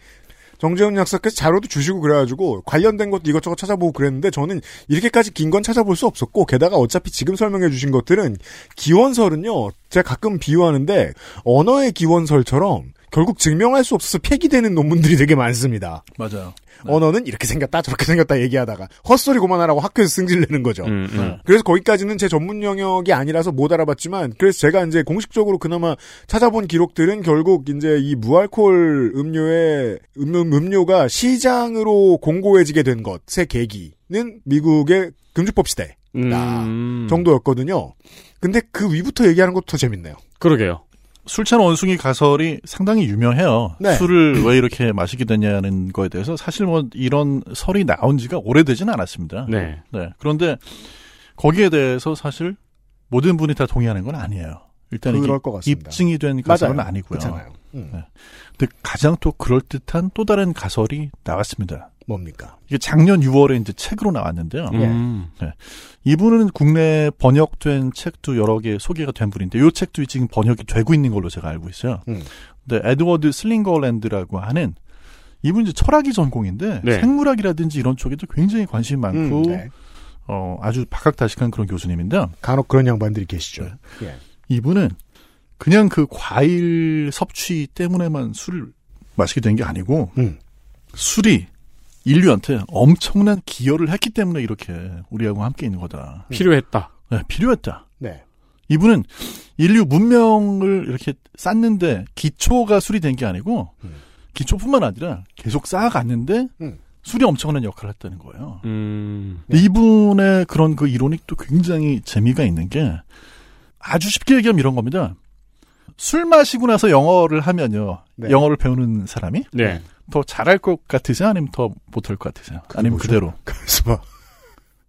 정재훈 약사께서 자료도 주시고 그래가지고 관련된 것도 이것저것 찾아보고 그랬는데 저는 이렇게까지 긴 건 찾아볼 수 없었고 게다가 어차피 지금 설명해 주신 것들은 기원설은요 제가 가끔 비유하는데 언어의 기원설처럼 결국 증명할 수 없어서 폐기되는 논문들이 되게 많습니다. 맞아요. 언어는 이렇게 생겼다 저렇게 생겼다 얘기하다가 헛소리 그만하라고 학교에서 승질내는 거죠. 음, 음. 그래서 거기까지는 제 전문 영역이 아니라서 못 알아봤지만 그래서 제가 이제 공식적으로 그나마 찾아본 기록들은 결국 이제 이 무알콜 음료의 음료, 음료가 시장으로 공고해지게 된 것의 계기는 미국의 금주법 시대 음. 정도였거든요. 근데 그 위부터 얘기하는 것도 더 재밌네요. 그러게요. 술 취한 원숭이 가설이 상당히 유명해요. 네. 술을 왜 이렇게 마시게 되냐는 거에 대해서 사실 뭐 이런 설이 나온 지가 오래되지는 않았습니다. 네. 네. 그런데 거기에 대해서 사실 모든 분이 다 동의하는 건 아니에요. 일단 이게 그럴 것 같습니다. 입증이 된 가설은 맞아요. 아니고요. 그렇잖아요. 음. 네. 근데 가장 또 그럴듯한 또 다른 가설이 나왔습니다. 뭡니까? 이게 작년 6월에 이제 책으로 나왔는데요. 음. 이분은 국내 번역된 책도 여러 개 소개가 된 분인데 이 책도 지금 번역이 되고 있는 걸로 제가 알고 있어요. 음. 근데 에드워드 슬링거랜드라고 하는 이분 이제 철학이 전공인데 네. 생물학이라든지 이런 쪽에도 굉장히 관심이 많고 음, 네. 어, 아주 박학다식한 그런 교수님인데 간혹 그런 양반들이 계시죠. 네. 예. 이분은 그냥 그 과일 섭취 때문에만 술을 마시게 된 게 아니고 음. 술이 인류한테 엄청난 기여를 했기 때문에 이렇게 우리하고 함께 있는 거다. 필요했다. 네, 필요했다. 네. 이분은 인류 문명을 이렇게 쌓는데 기초가 술이 된게 아니고 음. 기초뿐만 아니라 계속 쌓아갔는데 음. 술이 엄청난 역할을 했다는 거예요. 음. 네. 이분의 그런 그 이론이 또 굉장히 재미가 있는 게 아주 쉽게 얘기하면 이런 겁니다. 술 마시고 나서 영어를 하면요. 네. 영어를 배우는 사람이 네. 더 잘할 것 같으세요? 아니면 더 못할 것 같으세요? 아니면 뭐죠? 그대로. 뭐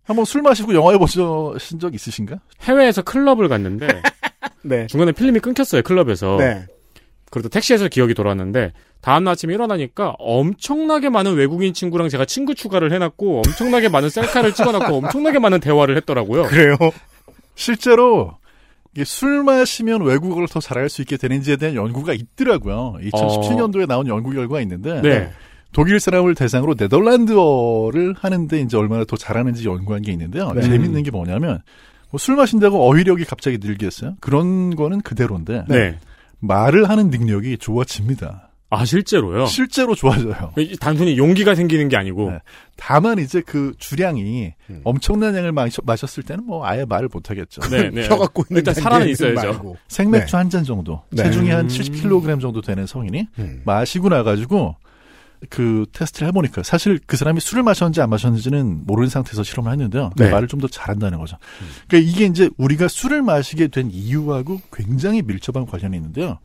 한번 술 마시고 영어 해보신 적 있으신가? 해외에서 클럽을 갔는데 네. 중간에 필름이 끊겼어요 클럽에서. 네. 그래도 택시에서 기억이 돌았는데 다음 날 아침에 일어나니까 엄청나게 많은 외국인 친구랑 제가 친구 추가를 해놨고 엄청나게 많은 셀카를 찍어놨고 엄청나게 많은 대화를 했더라고요. 그래요. 실제로 술 마시면 외국어를 더 잘할 수 있게 되는지에 대한 연구가 있더라고요. 2017년도에 나온 연구 결과가 있는데 네. 독일 사람을 대상으로 네덜란드어를 하는데 이제 얼마나 더 잘하는지 연구한 게 있는데요. 네. 재밌는 게 뭐냐면 뭐 술 마신다고 어휘력이 갑자기 늘겠어요? 그런 거는 그대로인데 네. 말을 하는 능력이 좋아집니다. 아 실제로요? 실제로 좋아져요. 이- 단순히 용기가 생기는 게 아니고. 네. 다만 이제 그 주량이 음. 엄청난 양을 마셨, 마셨을 때는 뭐 아예 말을 못 하겠죠. 네, 네. 펴 갖고 있는 일단 살아는 있어야죠. 말고. 생맥주 한잔 정도, 네. 체중이 한 음. 70kg 정도 되는 성인이 음. 마시고 나가지고 그 테스트를 해보니까 사실 그 사람이 술을 마셨는지 안 마셨는지는 모르는 상태에서 실험을 했는데요. 네. 말을 좀 더 잘한다는 거죠. 그러니까 이게 이제 우리가 술을 마시게 된 이유하고 굉장히 밀접한 관련이 있는데요.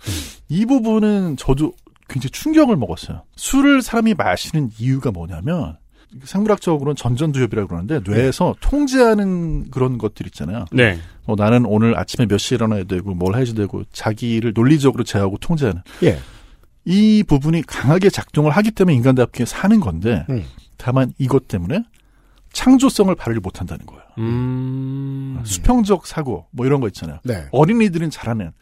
이 부분은 저도 굉장히 충격을 먹었어요. 술을 사람이 마시는 이유가 뭐냐면 생물학적으로는 전전두엽이라고 그러는데 뇌에서 통제하는 그런 것들 있잖아요. 네. 뭐 나는 오늘 아침에 몇 시에 일어나야 되고 뭘 해야 되고 자기를 논리적으로 제어하고 통제하는 예. 이 부분이 강하게 작동을 하기 때문에 인간답게 사는 건데 음. 다만 이것 때문에 창조성을 발휘 못한다는 거예요. 음. 수평적 사고 뭐 이런 거 있잖아요. 네. 어린이들은 잘하는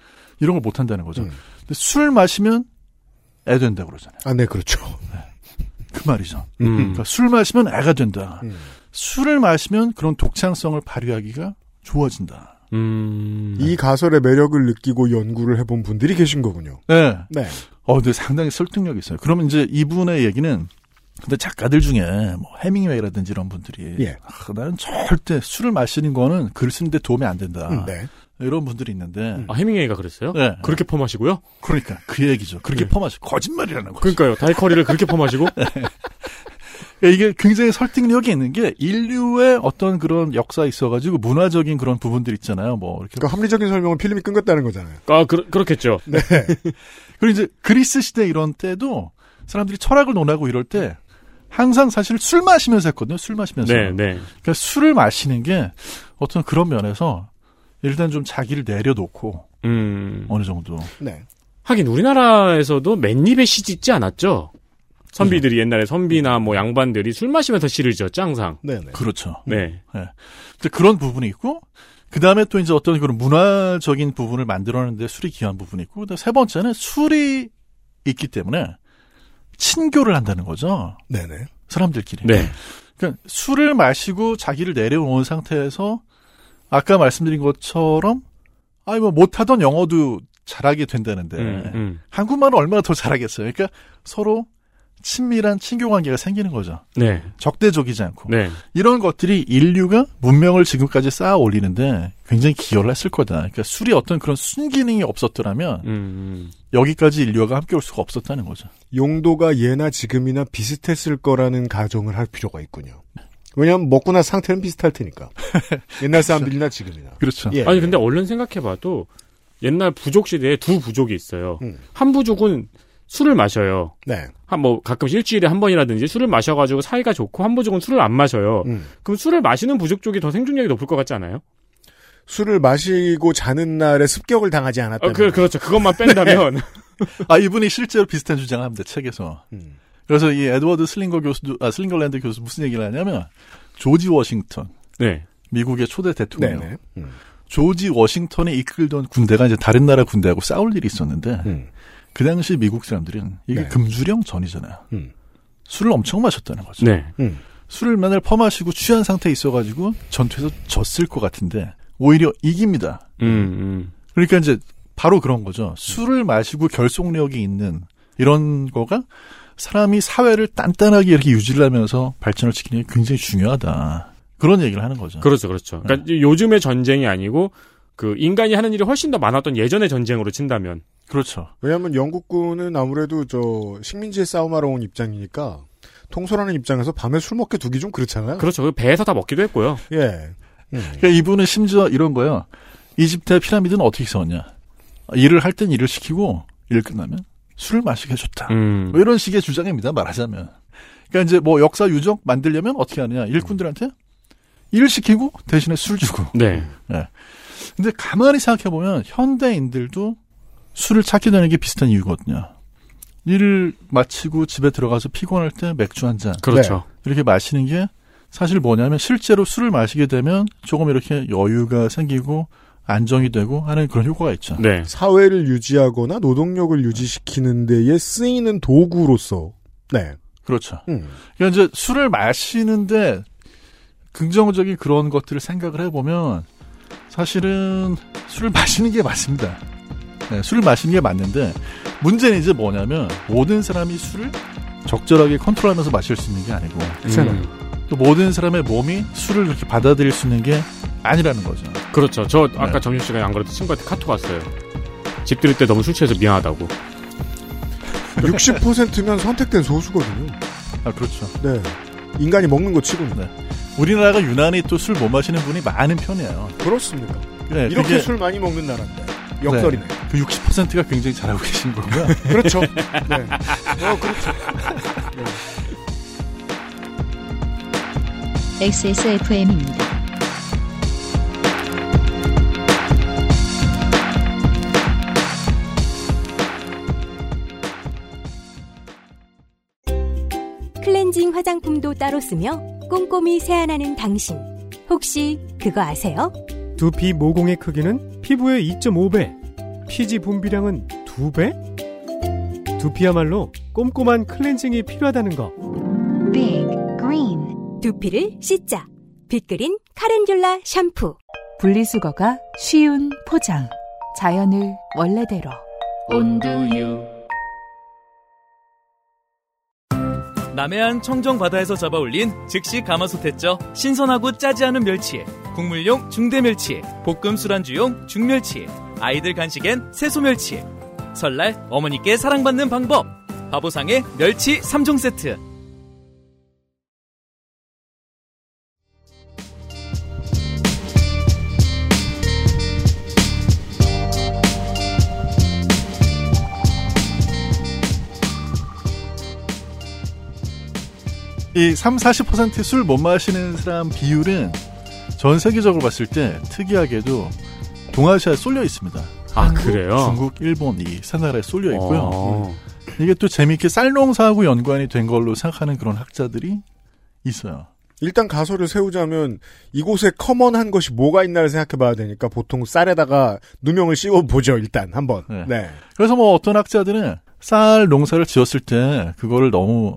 이런 걸 못한다는 거죠. 음. 근데 술 마시면 애 된다 고 그러잖아요. 아, 네, 그렇죠. 그 말이죠. 음. 그러니까 술 마시면 애가 된다. 음. 술을 마시면 그런 독창성을 발휘하기가 좋아진다. 음. 이 가설의 매력을 느끼고 연구를 해본 분들이 계신 거군요. 네. 네. 어, 근데 상당히 설득력이 있어요. 그러면 이제 이분의 얘기는 근데 작가들 중에 뭐 해밍웨이라든지 이런 분들이 예. 아, 나는 절대 술을 마시는 거는 글 쓰는데 도움이 안 된다. 음, 네. 이런 분들이 있는데 아, 해밍웨이가 그랬어요? 네. 그렇게 퍼마시고요? 그러니까 그 얘기죠. 그렇게 네. 퍼마시 거짓말이라는 거죠. 그러니까요. 다이커리를 그렇게 퍼마시고? 이게 굉장히 설득력이 있는 게 인류의 어떤 그런 역사 있어가지고 문화적인 그런 부분들 있잖아요. 뭐 이렇게 그러니까 합리적인 설명은 필름이 끊겼다는 거잖아요. 아, 그, 그렇겠죠. 네. 그리고 이제 그리스 시대 이런 때도 사람들이 철학을 논하고 이럴 때 항상 사실 술 마시면서 했거든요. 술 마시면서. 네, 네. 그러니까 술을 마시는 게 어떤 그런 면에서 일단 좀 자기를 내려놓고 음. 어느 정도. 네. 하긴 우리나라에서도 맨입에 시 짓지 않았죠? 선비들이 옛날에 선비나 뭐 양반들이 술 마시면서 시를 지었죠, 항상. 네네. 그렇죠. 네. 근데 그런 부분이 있고 그 다음에 또 이제 어떤 그런 문화적인 부분을 만들어내는데 술이 기여한 부분이 있고 세 번째는 술이 있기 때문에 친교를 한다는 거죠. 네네. 사람들끼리. 네. 그러니까 술을 마시고 자기를 내려놓은 상태에서 아까 말씀드린 것처럼 아니 뭐 못하던 영어도 잘하게 된다는데 음, 음. 한국말은 얼마나 더 잘하겠어요. 그러니까 서로 친밀한 친교 관계가 생기는 거죠. 네. 적대적이지 않고 네. 이런 것들이 인류가 문명을 지금까지 쌓아 올리는데 굉장히 기여를 했을 거다. 그러니까 술이 어떤 그런 순기능이 없었더라면 음, 음. 여기까지 인류가 함께 올 수가 없었다는 거죠. 용도가 예나 지금이나 비슷했을 거라는 가정을 할 필요가 있군요. 왜냐하면 먹고 나 상태는 비슷할 테니까. 옛날 사람들이나 지금이나. 그렇죠. 예. 아니 근데 얼른 생각해봐도 옛날 부족 시대에 두 부족이 있어요. 음. 한 부족은 술을 마셔요. 네. 한 뭐 가끔씩 일주일에 한 번이라든지 술을 마셔가지고 사이가 좋고 한 부족은 술을 안 마셔요. 음. 그럼 술을 마시는 부족 쪽이 더 생존력이 높을 것 같지 않아요? 술을 마시고 자는 날에 습격을 당하지 않았다. 어, 그, 그렇죠. 그것만 뺀다면. 아 이분이 실제로 비슷한 주장을 합니다. 책에서. 음. 그래서 이 에드워드 슬링거 교수도 아 슬링거랜드 교수 무슨 얘기를 하냐면 조지 워싱턴 네. 미국의 초대 대통령 네네. 음. 조지 워싱턴이 이끌던 군대가 이제 다른 나라 군대하고 싸울 일이 있었는데 음. 그 당시 미국 사람들은 이게 네. 금주령 전이잖아요. 음. 술을 엄청 마셨다는 거죠. 네. 음. 술을 맨날 퍼마시고 취한 상태에 있어가지고 전투에서 졌을 것 같은데 오히려 이깁니다. 음, 음. 그러니까 이제 바로 그런 거죠. 술을 마시고 결속력이 있는 이런 거가 사람이 사회를 단단하게 이렇게 유지를 하면서 발전을 시키는 게 굉장히 중요하다. 그런 얘기를 하는 거죠. 그렇죠, 그렇죠. 그러니까 요즘의 전쟁이 아니고 그 인간이 하는 일이 훨씬 더 많았던 예전의 전쟁으로 친다면. 그렇죠. 왜냐하면 영국군은 아무래도 저 식민지에 싸움하러 온 입장이니까 통솔하는 입장에서 밤에 술 먹게 두기 좀 그렇잖아요. 그렇죠. 그 배에서 다 먹기도 했고요. 예. 음. 그러니까 이분은 심지어 이런 거예요. 이집트의 피라미드는 어떻게 세웠냐. 일을 할 땐 일을 시키고 일 끝나면 술을 마시게 해줬다. 음. 뭐 이런 식의 주장입니다. 말하자면. 그러니까 이제 뭐 역사 유적 만들려면 어떻게 하느냐. 일꾼들한테 일 시키고 대신에 술 주고. 네. 근데 가만히 생각해 보면 현대인들도 술을 찾게 되는 게 비슷한 이유거든요. 일을 마치고 집에 들어가서 피곤할 때 맥주 한 잔 그렇죠. 이렇게 마시는 게 사실 뭐냐면 실제로 술을 마시게 되면 조금 이렇게 여유가 생기고 안정이 되고 하는 그런 효과가 있죠. 네. 사회를 유지하거나 노동력을 유지시키는 데에 쓰이는 도구로서. 네. 그렇죠. 음. 그러니까 이제 술을 마시는데 긍정적인 그런 것들을 생각을 해보면 사실은 술을 마시는 게 맞습니다. 네, 술을 마시는 게 맞는데 문제는 이제 뭐냐면 모든 사람이 술을 적절하게 컨트롤하면서 마실 수 있는 게 아니고 음. 또 모든 사람의 몸이 술을 그렇게 받아들일 수 있는 게 아니라는 거죠. 그렇죠. 저 아까 네. 점심시간에 안 그래도 친구한테 카톡 왔어요. 집 들일 때 너무 술 취해서 미안하다고. 60%면 선택된 소수거든요. 아 그렇죠. 네. 인간이 먹는 거 치고는. 네. 우리나라가 유난히 또 술 못 마시는 분이 많은 편이에요. 그렇습니까? 네, 이렇게 그게 술 많이 먹는 나라인데. 역설이네. 그 60%가 굉장히 잘하고 계신 거고요. 그렇죠. 네. 어, 그렇죠. XSFM입니다. 클렌징 화장품도 따로 쓰며 꼼꼼히 세안하는 당신. 혹시 그거 아세요? 두피 모공의 크기는 피부의 2.5배, 피지 분비량은 2배? 두피야말로 꼼꼼한 클렌징이 필요하다는 거. 두피를 씻자. 빅그린 카렌듈라 샴푸. 분리수거가 쉬운 포장. 자연을 원래대로. 온두유 남해안 청정 바다에서 잡아올린 즉시 가마솥했죠 신선하고 짜지 않은 멸치 국물용 중대 멸치 볶음 술안주용 중멸치 아이들 간식엔 새소 멸치 설날 어머니께 사랑받는 방법 바보상의 멸치 3종 세트 이 3, 40%술 못 마시는 사람 비율은 전 세계적으로 봤을 때 특이하게도 동아시아에 쏠려 있습니다. 아, 그래요? 중국, 일본 이 세 나라에 쏠려 있고요. 어. 이게 또 재미있게 쌀농사하고 연관이 된 걸로 생각하는 그런 학자들이 있어요. 일단 가설을 세우자면 이곳에 커먼한 것이 뭐가 있나를 생각해봐야 되니까 보통 쌀에다가 누명을 씌워보죠 일단 한번. 네. 네. 그래서 뭐 어떤 학자들은 쌀 농사를 지었을 때 그거를 너무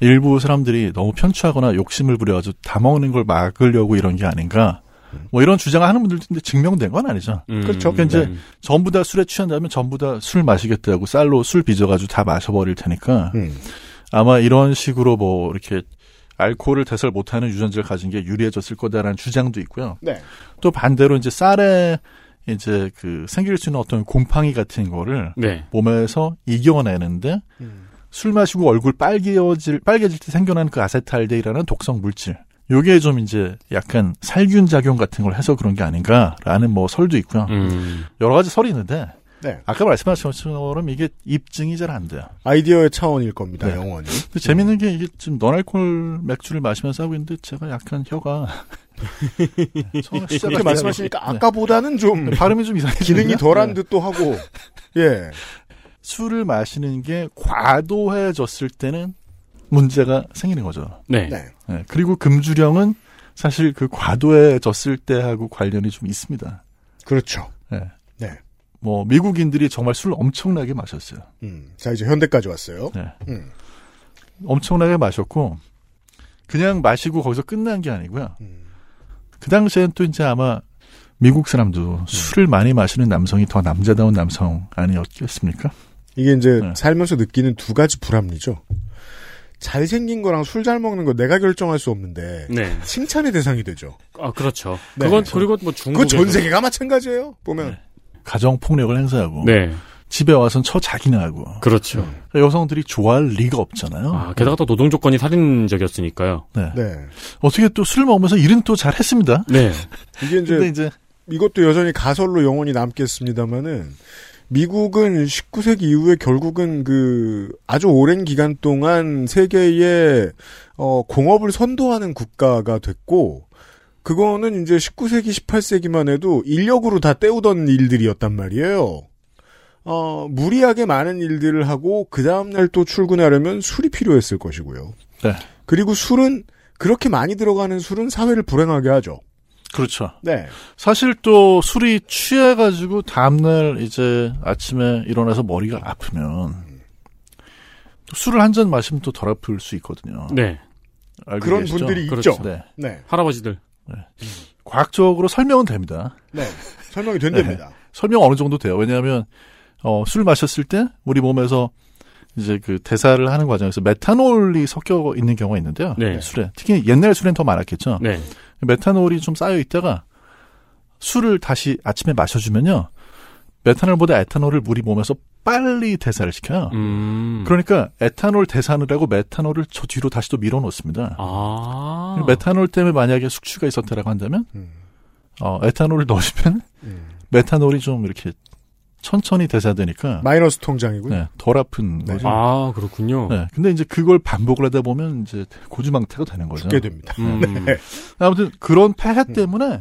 일부 사람들이 너무 편추하거나 욕심을 부려가지고 다 먹는 걸 막으려고 이런 게 아닌가. 뭐 이런 주장을 하는 분들도 있는데 증명된 건 아니죠. 음, 그렇죠. 그러니까 이제 네. 전부 다 술에 취한다면 전부 다 술 마시겠다고 쌀로 술 빚어가지고 다 마셔버릴 테니까 음. 아마 이런 식으로 뭐 이렇게 알코올을 대설 못하는 유전자를 가진 게 유리해졌을 거다라는 주장도 있고요. 네. 또 반대로 이제 쌀에 이제 그 생길 수 있는 어떤 곰팡이 같은 거를 네. 몸에서 이겨내는데 음. 술 마시고 얼굴 빨개질 빨개질 때 생겨나는 그 아세탈데이라는 독성 물질. 요게 좀 이제 약간 살균 작용 같은 걸 해서 그런 게 아닌가라는 뭐 설도 있고요. 음. 여러 가지 설이 있는데 네. 아까 말씀하신 것처럼 이게 입증이 잘 안 돼요. 아이디어의 차원일 겁니다. 네. 영원히. 근데 재밌는 게 이게 지금 너알콜 맥주를 마시면서 하고 있는데 제가 약간 혀가 이렇게 때 말씀하시니까 네. 아까보다는 좀 발음이 좀 이상해. 기능이 덜한 듯도 하고. 예. 술을 마시는 게 과도해졌을 때는 문제가 생기는 거죠. 네. 네. 네, 그리고 금주령은 사실 그 과도해졌을 때하고 관련이 좀 있습니다. 그렇죠. 네. 네. 뭐 미국인들이 정말 술 엄청나게 마셨어요. 음. 자 이제 현대까지 왔어요. 네. 음. 엄청나게 마셨고 그냥 마시고 거기서 끝난 게 아니고요. 음. 그 당시엔 또 이제 아마 미국 사람도 술을 많이 마시는 남성이 더 남자다운 남성 아니었겠습니까? 이게 이제 네. 살면서 느끼는 두 가지 불합리죠. 잘생긴 거랑 술 잘 먹는 거 내가 결정할 수 없는데 네. 칭찬의 대상이 되죠. 아, 그렇죠. 네. 그건 그리고 뭐 중국 그거 전 세계가 마찬가지예요. 보면. 가정 폭력을 행사하고 네. 집에 와선 처 자기나 하고 그렇죠. 여성들이 좋아할 리가 없잖아요. 아, 게다가 또 노동 조건이 살인적이었으니까요. 네. 네. 어떻게 또 술 먹으면서 일은 또 잘했습니다. 네. 이게 이제 근데 이제 이것도 여전히 가설로 영원히 남겠습니다만은 미국은 19세기 이후에 결국은 그 아주 오랜 기간 동안 세계에 어 공업을 선도하는 국가가 됐고 그거는 이제 19세기 18세기만 해도 인력으로 다 때우던 일들이었단 말이에요. 어 무리하게 많은 일들을 하고 그 다음 날 또 출근하려면 술이 필요했을 것이고요. 네. 그리고 술은 그렇게 많이 들어가는 술은 사회를 불행하게 하죠. 그렇죠. 네. 사실 또 술이 취해가지고 다음날 이제 아침에 일어나서 머리가 아프면 또 술을 한 잔 마시면 또 덜 아플 수 있거든요. 네. 알고 그런 계시죠? 분들이 그렇죠. 있죠. 네. 네. 할아버지들. 과학적으로 설명은 됩니다. 네. 설명이 된답니다. 설명 어느 정도 돼요. 왜냐하면 어, 술 마셨을 때 우리 몸에서 이제 그 대사를 하는 과정에서 메탄올이 섞여 있는 경우가 있는데요. 네. 술에 특히 옛날 술엔 더 많았겠죠. 네. 메탄올이 좀 쌓여 있다가 술을 다시 아침에 마셔주면요. 메탄올보다 에탄올을 우리 몸에서 빨리 대사를 시켜요. 음. 그러니까 에탄올 대사하느라고 메탄올을 저 뒤로 다시 또 밀어놓습니다. 아. 메탄올 때문에 만약에 숙취가 있었다라고 한다면 음. 어, 에탄올을 넣으시면 음. 메탄올이 좀 이렇게 천천히 대사되니까 마이너스 통장이고요. 네, 덜 아픈 네. 거죠. 아, 그렇군요. 네, 근데 이제 그걸 반복을 하다 보면 이제 고주망태가 되는 거죠. 죽게 됩니다. 음. 네. 아무튼 그런 폐해 때문에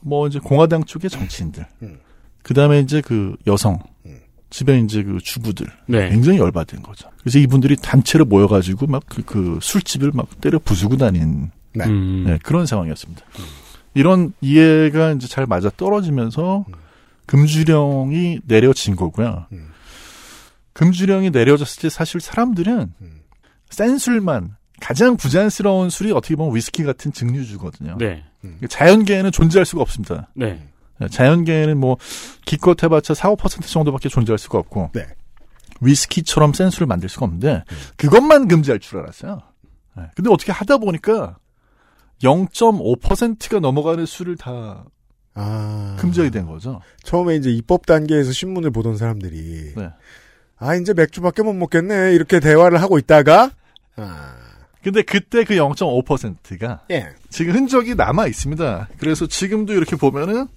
뭐 이제 공화당 쪽의 정치인들, 음. 그 다음에 이제 그 여성, 음. 집에 이제 그 주부들 네. 굉장히 열받은 거죠. 그래서 이분들이 단체로 모여가지고 막그 술집을 막 때려 부수고 다닌 네. 음. 네, 그런 상황이었습니다. 이런 이해가 이제 잘 맞아 떨어지면서 음. 금주령이 내려진 거고요. 음. 금주령이 내려졌을 때 사실 사람들은 음. 센 술만 가장 부자연스러운 술이 어떻게 보면 위스키 같은 증류주거든요. 네. 자연계에는 존재할 수가 없습니다. 네. 자연계에는 뭐 기껏 해봤자 4, 5% 정도밖에 존재할 수가 없고 네. 위스키처럼 센 술을 만들 수가 없는데 그것만 금지할 줄 알았어요. 네. 근데 어떻게 하다 보니까 0.5%가 넘어가는 술을 다 아. 금지하게 된 거죠. 처음에 이제 입법 단계에서 신문을 보던 사람들이 네. 아 이제 맥주밖에 못 먹겠네 이렇게 대화를 하고 있다가 아. 근데 그때 그 0.5%가 예. 지금 흔적이 남아 있습니다. 그래서 지금도 이렇게 보면은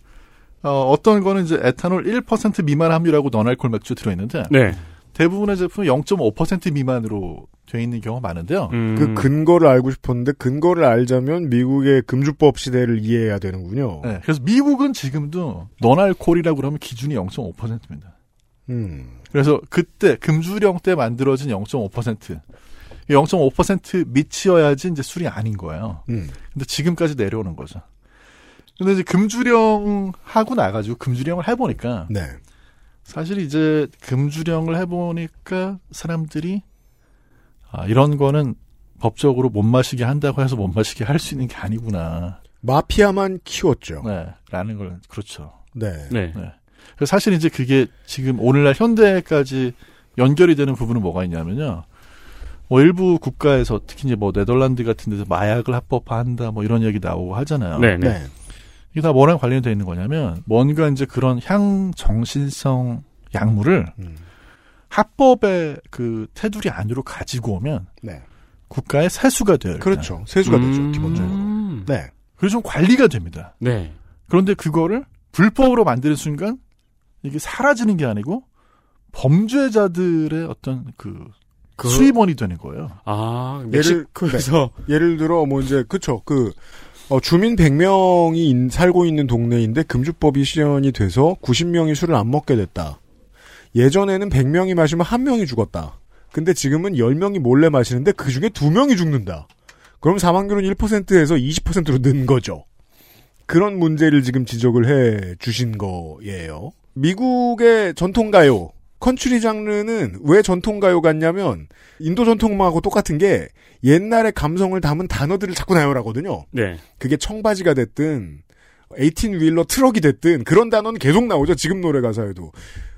어, 어떤 거는 이제 에탄올 1% 미만 함유라고 너알콜 맥주 들어있는데 네. 대부분의 제품은 0.5% 미만으로 돼 있는 경우가 많은데요. 음. 그 근거를 알고 싶었는데 근거를 알자면 미국의 금주법 시대를 이해해야 되는군요. 네, 그래서 미국은 지금도 너알콜이라고 그러면 기준이 0.5%입니다. 음. 그래서 그때 금주령 때 만들어진 0.5%. 0.5% 밑이어야지 이제 술이 아닌 거예요. 음. 근데 지금까지 내려오는 거죠. 근데 이제 금주령 하고 나가지고 금주령을 해보니까 네. 사실 이제 금주령을 해보니까 사람들이 아, 이런 거는 법적으로 못 마시게 한다고 해서 못 마시게 할 수 있는 게 아니구나. 마피아만 키웠죠. 네. 라는 걸, 그렇죠. 네. 네. 네. 그래서 사실 이제 그게 지금 오늘날 현대까지 연결이 되는 부분은 뭐가 있냐면요. 뭐 일부 국가에서 특히 이제 뭐 네덜란드 같은 데서 마약을 합법화한다 뭐 이런 얘기 나오고 하잖아요. 네, 네. 네. 이게 다 뭐랑 관련이 돼 있는 거냐면 뭔가 이제 그런 향 정신성 약물을 음. 합법의 그 테두리 안으로 가지고 오면 네. 국가의 세수가 돼요. 그렇죠. 세수가 되죠, 음. 기본적으로. 네. 그래서 좀 관리가 됩니다. 네. 그런데 그거를 불법으로 만드는 순간 이게 사라지는 게 아니고 범죄자들의 어떤 그, 그- 수입원이 되는 거예요. 아, 예를- 멕시코에서 예를 들어 뭐 이제 그쵸 그 어, 주민 100명이 살고 있는 동네인데 금주법이 시연이 돼서 90명이 술을 안 먹게 됐다. 예전에는 100명이 마시면 한 명이 죽었다. 근데 지금은 10명이 몰래 마시는데 그 중에 2명이 죽는다. 그럼 사망률은 1%에서 20%로 는 거죠. 그런 문제를 지금 지적을 해 주신 거예요. 미국의 전통가요, 컨츄리 장르는 왜 전통가요 같냐면 인도 전통음악하고 똑같은 게 옛날의 감성을 담은 단어들을 자꾸 나열하거든요. 네. 그게 청바지가 됐든 18 wheeler 트럭이 됐든 그런 단어는 계속 나오죠. 지금 노래 가사에도.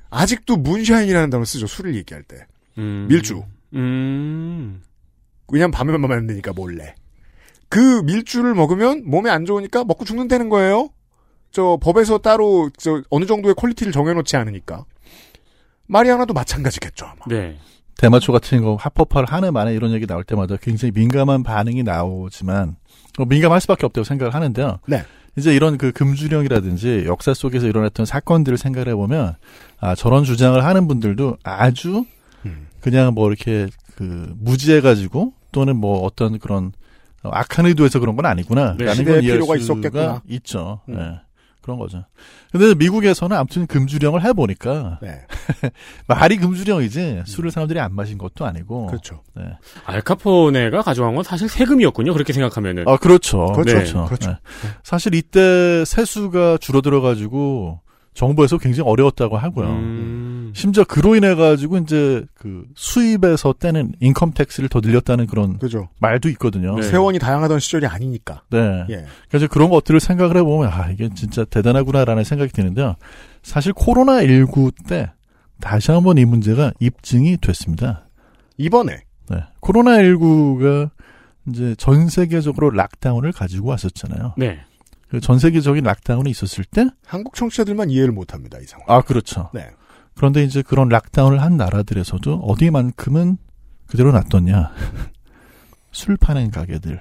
아직도 moonshine이라는 단어 쓰죠. 술을 얘기할 때. 음. 밀주. 음. 왜냐면 밤에만 마면 되니까 몰래. 그 밀주를 먹으면 몸에 안 좋으니까 먹고 죽는다는 거예요. 저 법에서 따로 저 어느 정도의 퀄리티를 정해놓지 않으니까. 마리아나도 마찬가지겠죠 아마. 네. 대마초 같은 거 합법화를 하는 만에 이런 얘기 나올 때마다 굉장히 민감한 반응이 나오지만 어, 민감할 수밖에 없다고 생각을 하는데요. 네. 이제 이런 그 금주령이라든지 역사 속에서 일어났던 사건들을 생각해 보면 아 저런 주장을 하는 분들도 아주 음. 그냥 뭐 이렇게 그 무지해 가지고 또는 뭐 어떤 그런 어, 악한 의도에서 그런 건 아니구나. 네, 라는 건 이해할 필요가 있었겠구나. 있죠. 음. 네. 그런 거죠. 근데 미국에서는 아무튼 금주령을 해보니까 네. 말이 금주령이지 술을 사람들이 안 마신 것도 아니고. 그렇죠. 네. 알카포네가 가져간 건 사실 세금이었군요. 그렇게 생각하면은. 아 그렇죠. 그렇죠. 그렇죠. 네. 사실 이때 세수가 줄어들어 가지고 정부에서 굉장히 어려웠다고 하고요. 음. 심지어 그로 인해 가지고 이제 그 수입에서 떼는 인컴 텍스를 더 늘렸다는 그런 그죠. 말도 있거든요. 네. 세원이 다양하던 시절이 아니니까. 네. 예. 그래서 그런 것들을 생각을 해보면 아 이게 진짜 대단하구나라는 생각이 드는데요. 사실 코로나 19 때 다시 한번 이 문제가 입증이 됐습니다. 이번에 네. 코로나 19가 이제 전 세계적으로 락다운을 가지고 왔었잖아요. 네. 그 전 세계적인 락다운이 있었을 때, 한국 청취자들만 이해를 못합니다. 이 상황. 아 그렇죠. 네. 그런데 이제 그런 락다운을 한 나라들에서도 어디만큼은 그대로 놨뒀냐. 술 파는 가게들.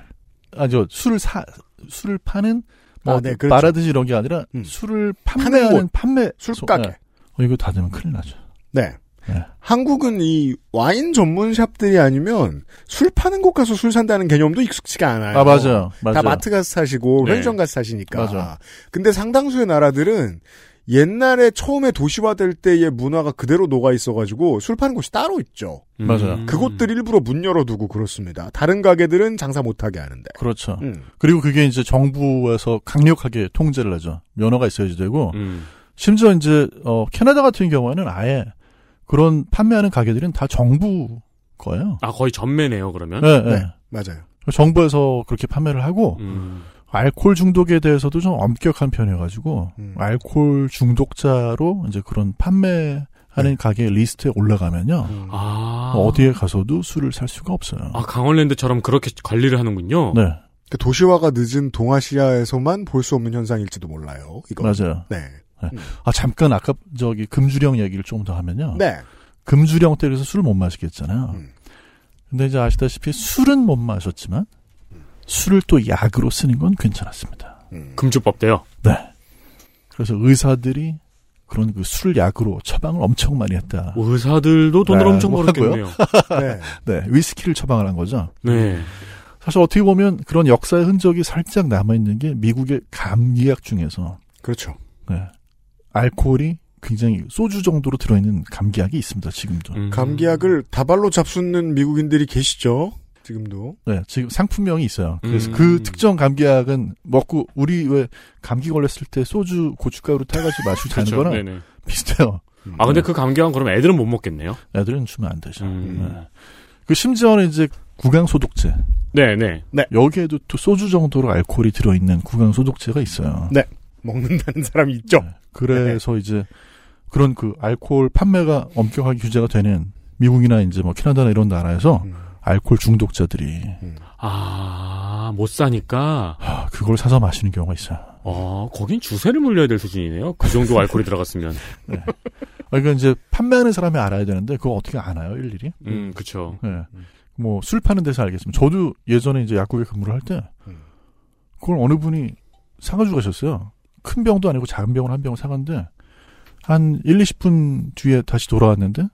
아, 저, 술을 사, 술을 파는, 뭐, 아, 네, 그렇죠. 말하듯이 이런 게 아니라, 음. 술을 판매하는 곳. 판매. 술가게. 소- 네. 어, 이거 닫으면 큰일 나죠. 네. 네. 한국은 이 와인 전문 샵들이 아니면 술 파는 곳 가서 술 산다는 개념도 익숙치가 않아요. 아, 맞아요. 맞아요. 다 마트 가서 사시고 네. 편의점 가서 사시니까. 맞아. 근데 상당수의 나라들은 옛날에 처음에 도시화될 때의 문화가 그대로 녹아 있어가지고 술 파는 곳이 따로 있죠. 맞아요. 음. 그곳들 일부러 문 열어두고 그렇습니다. 다른 가게들은 장사 못하게 하는데. 그렇죠. 음. 그리고 그게 이제 정부에서 강력하게 통제를 하죠. 면허가 있어야지 되고, 음. 심지어 이제, 어, 캐나다 같은 경우에는 아예 그런 판매하는 가게들은 다 정부 거예요. 아, 거의 전매네요, 그러면. 네, 네. 네. 맞아요. 정부에서 그렇게 판매를 하고, 음. 알코올 중독에 대해서도 좀 엄격한 편이어가지고 음. 알코올 중독자로 이제 그런 판매하는 가게 리스트에 올라가면요 음. 아. 어디에 가서도 술을 살 수가 없어요. 아, 강원랜드처럼 그렇게 관리를 하는군요. 네, 그 도시화가 늦은 동아시아에서만 볼 수 없는 현상일지도 몰라요. 이거. 맞아요. 네. 아 잠깐 아까 저기 금주령 얘기를 좀더 하면요. 네. 금주령 때려서 술을 못 마시겠잖아요. 음. 근데 이제 아시다시피 술은 못 마셨지만 술을 또 약으로 쓰는 건 괜찮았습니다. 음. 금주법 때요. 네. 그래서 의사들이 그런 그 술 약으로 처방을 엄청 많이 했다. 의사들도 돈을 네, 엄청 뭐 벌었겠네요. 네. 네, 위스키를 처방을 한 거죠. 네. 사실 어떻게 보면 그런 역사의 흔적이 살짝 남아 있는 게 미국의 감기약 중에서 그렇죠. 네, 알코올이 굉장히 소주 정도로 들어있는 감기약이 있습니다. 지금도. 음. 감기약을 다발로 잡수는 미국인들이 계시죠. 지금도. 네, 지금 상품명이 있어요. 그래서 음. 그 특정 감기약은 먹고 우리 왜 감기 걸렸을 때 소주 고춧가루 타가지고 마시고 자는 그렇죠. 거랑 네네. 비슷해요. 아 근데 그 감기약은 그럼 애들은 못 먹겠네요. 애들은 주면 안 되죠. 음. 네. 그 심지어는 이제 구강 소독제 네네. 여기에도 또 소주 정도로 알코올이 들어있는 구강 소독제가 있어요. 네. 먹는다는 사람이 있죠. 네. 그래서 이제 그런 그 알코올 판매가 엄격하게 규제가 되는 미국이나 이제 뭐 캐나다나 이런 나라에서 음. 알코올 중독자들이 아못 사니까. 아, 그걸 사서 마시는 경우가 있어요. 어 거긴 주세를 물려야 될 수준이네요. 그 정도 알코올이 들어갔으면. 그러니까 이제 판매하는 사람이 알아야 되는데 그거 어떻게 아나요 일일이? 음 그쵸. 네. 뭐술 파는 데서 알겠습니다. 저도 예전에 이제 약국에 근무를 할때 음. 그걸 어느 분이 사가지고 가셨어요. 큰 병도 아니고 작은 병을 한 병을 사갔는데 한 1, 20분 뒤에 다시 돌아왔는데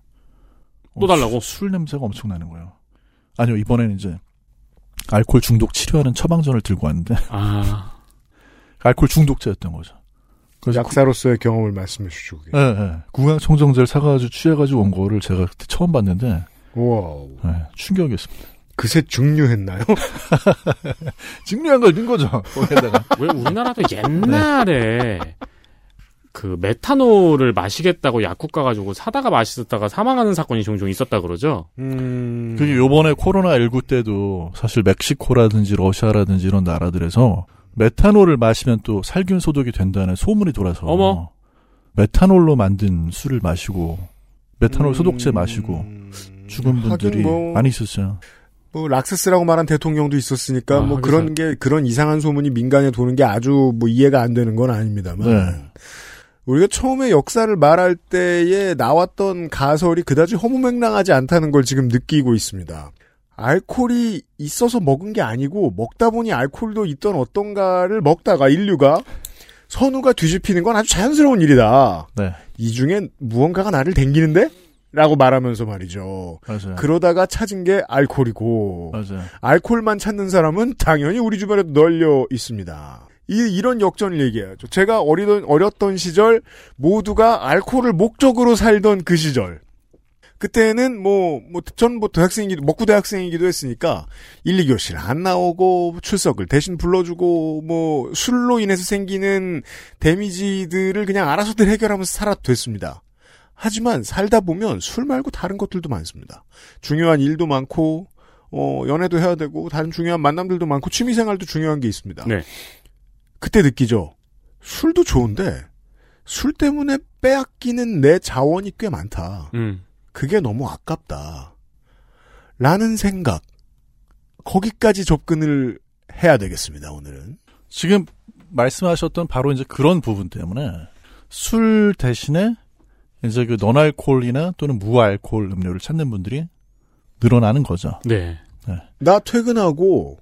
또 달라고? 술, 술 냄새가 엄청 나는 거예요. 아니요 이번에는 이제 알코올 중독 치료하는 처방전을 들고 왔는데 아 알코올 중독자였던 거죠. 그래서 약사로서의 경험을 말씀해 주시고 계세요. 예, 예. 구강청정제를 사가지고 취해가지고 온 거를 제가 그때 처음 봤는데 와우. 예, 충격이었습니다. 그새 증류했나요? 증류한 걸 넣은 거죠. 거기다가 왜 우리나라도 옛날에 그 메탄올을 마시겠다고 약국 가가지고 사다가 마시다가 사망하는 사건이 종종 있었다 그러죠. 음. 그게 요번에 코로나 19 때도 사실 멕시코라든지 러시아라든지 이런 나라들에서 메탄올을 마시면 또 살균 소독이 된다는 소문이 돌아서 어머. 메탄올로 만든 술을 마시고 메탄올 소독제 마시고 죽은 분들이 음. 뭐- 많이 있었어요. 뭐 락세스라고 말한 대통령도 있었으니까 아, 뭐 그런 게 그런 이상한 소문이 민간에 도는 게 아주 뭐 이해가 안 되는 건 아닙니다만 네. 우리가 처음에 역사를 말할 때에 나왔던 가설이 그다지 허무맹랑하지 않다는 걸 지금 느끼고 있습니다. 알코올이 있어서 먹은 게 아니고 먹다 보니 알코올도 있던 어떤가를 먹다가 인류가 선우가 뒤집히는 건 아주 자연스러운 일이다. 네, 이 중엔 무언가가 나를 댕기는데? 라고 말하면서 말이죠. 맞아요. 그러다가 찾은 게 알코올이고 맞아요. 알코올만 찾는 사람은 당연히 우리 주변에도 널려 있습니다. 이, 이런 역전을 얘기해야죠. 제가 어리던, 어렸던 시절 모두가 알코올을 목적으로 살던 그 시절. 그때는 뭐, 뭐, 전 뭐 대학생이기도, 먹고 대학생이기도 했으니까 1, 2교실 안 나오고 출석을 대신 불러주고 뭐 술로 인해서 생기는 데미지들을 그냥 알아서들 해결하면서 살아도 됐습니다. 하지만 살다 보면 술 말고 다른 것들도 많습니다. 중요한 일도 많고, 어, 연애도 해야 되고, 다른 중요한 만남들도 많고, 취미생활도 중요한 게 있습니다. 네. 그때 느끼죠. 술도 좋은데, 술 때문에 빼앗기는 내 자원이 꽤 많다. 음. 그게 너무 아깝다. 라는 생각. 거기까지 접근을 해야 되겠습니다, 오늘은. 지금 말씀하셨던 바로 이제 그런 부분 때문에 술 대신에 이제 그 너알코올이나 또는 무알코올 음료를 찾는 분들이 늘어나는 거죠. 네. 나 퇴근하고,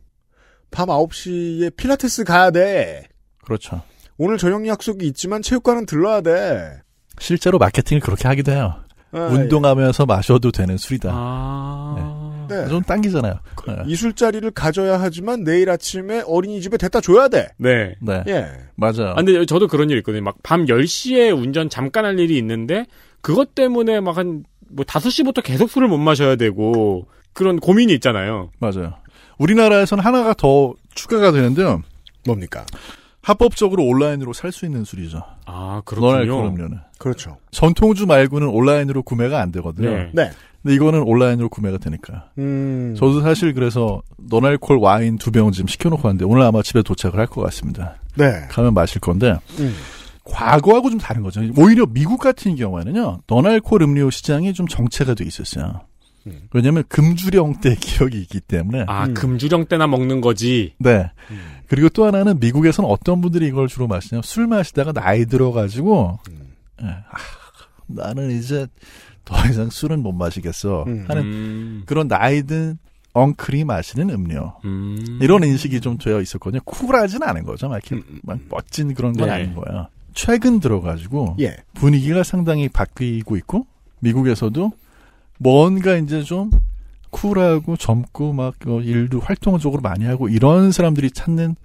밤 9시에 필라테스 가야 돼. 그렇죠. 오늘 저녁 약속이 있지만 체육관은 들러야 돼. 실제로 마케팅을 그렇게 하기도 해요. 아, 운동하면서 마셔도 되는 술이다. 아. 네. 좀 당기잖아요. 네. 이 술자리를 가져야 하지만 내일 아침에 어린이집에 데려다 줘야 돼. 네. 네. 예. 맞아요. 아, 근데 저도 그런 일 있거든요. 막 밤 10시에 운전 잠깐 할 일이 있는데 그것 때문에 막 한 뭐 5시부터 계속 술을 못 마셔야 되고 그런 고민이 있잖아요. 맞아요. 우리나라에서는 하나가 더 추가가 되는데요. 뭡니까? 합법적으로 온라인으로 살 수 있는 술이죠. 아, 그렇군요. 음료는. 그렇죠. 전통주 말고는 온라인으로 구매가 안 되거든요. 네. 네. 근데 이거는 온라인으로 구매가 되니까. 음. 저도 사실 그래서 너알콜 와인 두 병 지금 시켜놓고 왔는데 오늘 아마 집에 도착을 할 것 같습니다. 네. 가면 마실 건데 음. 과거하고 좀 다른 거죠. 오히려 미국 같은 경우에는요, 너알콜 음료 시장이 좀 정체가 돼 있었어요. 음. 왜냐하면 금주령 때 기억이 있기 때문에. 아, 음. 금주령 때나 먹는 거지. 네. 그리고 또 하나는 미국에서는 어떤 분들이 이걸 주로 마시냐면 술 마시다가 나이 들어가지고 음. 예, 아, 나는 이제 더 이상 술은 못 마시겠어 음. 하는 음. 그런 나이 든 엉클이 마시는 음료 음. 이런 인식이 좀 되어 있었거든요. 쿨하진 않은 거죠. 막 이렇게 음, 막 멋진 그런 건 네. 아닌 거예요. 최근 들어가지고 예. 분위기가 상당히 바뀌고 있고 미국에서도 뭔가 이제 좀 쿨하고 젊고 막 어, 일도 활동적으로 많이 하고 이런 사람들이 찾는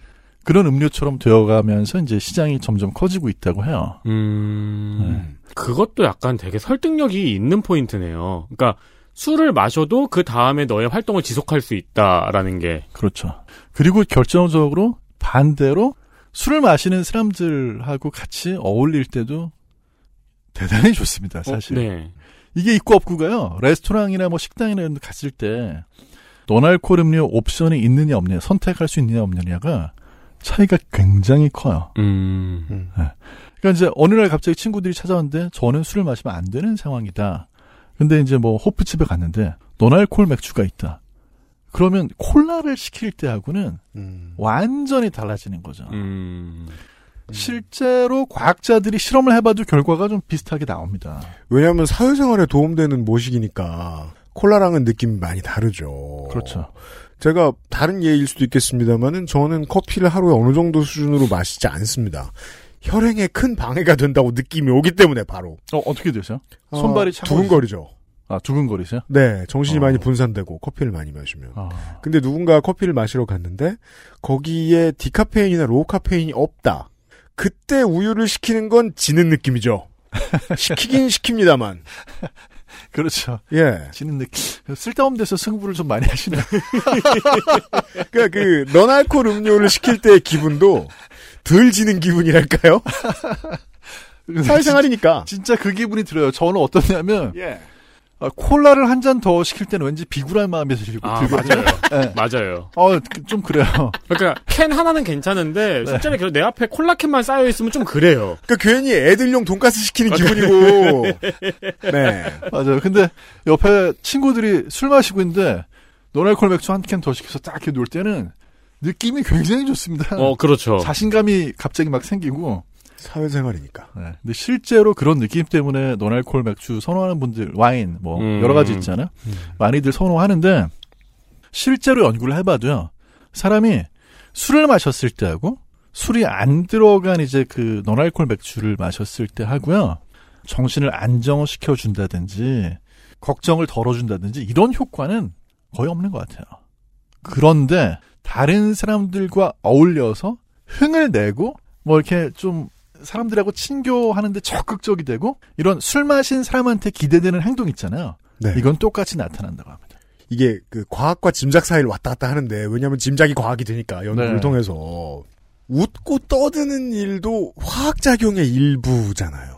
그런 음료처럼 되어가면서 이제 시장이 점점 커지고 있다고 해요. 음. 그것도 약간 되게 설득력이 있는 포인트네요. 그러니까 술을 마셔도 그 다음에 너의 활동을 지속할 수 있다라는 게. 그렇죠. 그리고 결정적으로 반대로 술을 마시는 사람들하고 같이 어울릴 때도 대단히 좋습니다, 사실. 어, 네. 이게 있고 없고가요. 레스토랑이나 뭐 식당이나 이런 데 갔을 때 노알콜 음료 옵션이 있느냐 없느냐 선택할 수 있느냐 없느냐가 차이가 굉장히 커요. 음. 그러니까 이제 어느 날 갑자기 친구들이 찾아왔는데 저는 술을 마시면 안 되는 상황이다. 근데 이제 뭐 호프집에 갔는데 노알콜 맥주가 있다. 그러면 콜라를 시킬 때하고는 음. 완전히 달라지는 거죠. 음. 실제로 과학자들이 실험을 해봐도 결과가 좀 비슷하게 나옵니다. 왜냐하면 사회생활에 도움되는 모식이니까 콜라랑은 느낌이 많이 다르죠. 그렇죠. 제가 다른 예일 수도 있겠습니다만은 저는 커피를 하루에 어느 정도 수준으로 마시지 않습니다. 혈행에 큰 방해가 된다고 느낌이 오기 때문에 바로 어, 어떻게 되세요? 어, 손발이? 두근거리죠. 아, 두근거리세요? 네, 정신이 어. 많이 분산되고 커피를 많이 마시면. 아, 근데 누군가 커피를 마시러 갔는데 거기에 디카페인이나 low 카페인이 없다. 그때 우유를 시키는 건 지는 느낌이죠. 시키긴 시킵니다만. 그렇죠. 예. 지는 느낌. 쓸데없는 데서 승부를 좀 많이 하시네요. 그러니까 그 non알콜 음료를 시킬 때의 기분도 덜 지는 기분이랄까요? 사회생활이니까. 진짜 그 기분이 들어요. 저는 어떠냐면 예. 아, 콜라를 한 잔 더 시킬 때는 왠지 비굴한 마음이 들고 아, 들거든요. 맞아요. 네. 맞아요. 어, 그- 좀 그래요. 그러니까 캔 하나는 괜찮은데 네. 실제로 계속 내 앞에 콜라 캔만 쌓여 있으면 좀 그래요. 그러니까 괜히 애들용 돈가스 시키는 기분이고. 네. 맞아요. 근데 옆에 친구들이 술 마시고 있는데 노알콜 맥주 한 캔 더 시켜서 딱 이렇게 놀 때는 느낌이 굉장히 좋습니다. 어, 그렇죠. 자신감이 갑자기 막 생기고. 사회생활이니까. 네. 근데 실제로 그런 느낌 때문에 노알콜 맥주 선호하는 분들, 와인 뭐 음. 여러 가지 있잖아요. 많이들 선호하는데 실제로 연구를 해봐도요. 사람이 술을 마셨을 때하고 술이 안 들어간 이제 그 노알콜 맥주를 마셨을 때 하고요. 정신을 안정시켜 준다든지 걱정을 덜어준다든지 이런 효과는 거의 없는 것 같아요. 그런데 다른 사람들과 어울려서 흥을 내고 뭐 이렇게 좀 사람들하고 친교하는데 적극적이 되고 이런 술 마신 사람한테 기대되는 행동 있잖아요. 네. 이건 똑같이 나타난다고 합니다. 이게 그 과학과 짐작 사이를 왔다 갔다 하는데 왜냐하면 짐작이 과학이 되니까 연구를 네. 통해서 웃고 떠드는 일도 화학작용의 일부잖아요.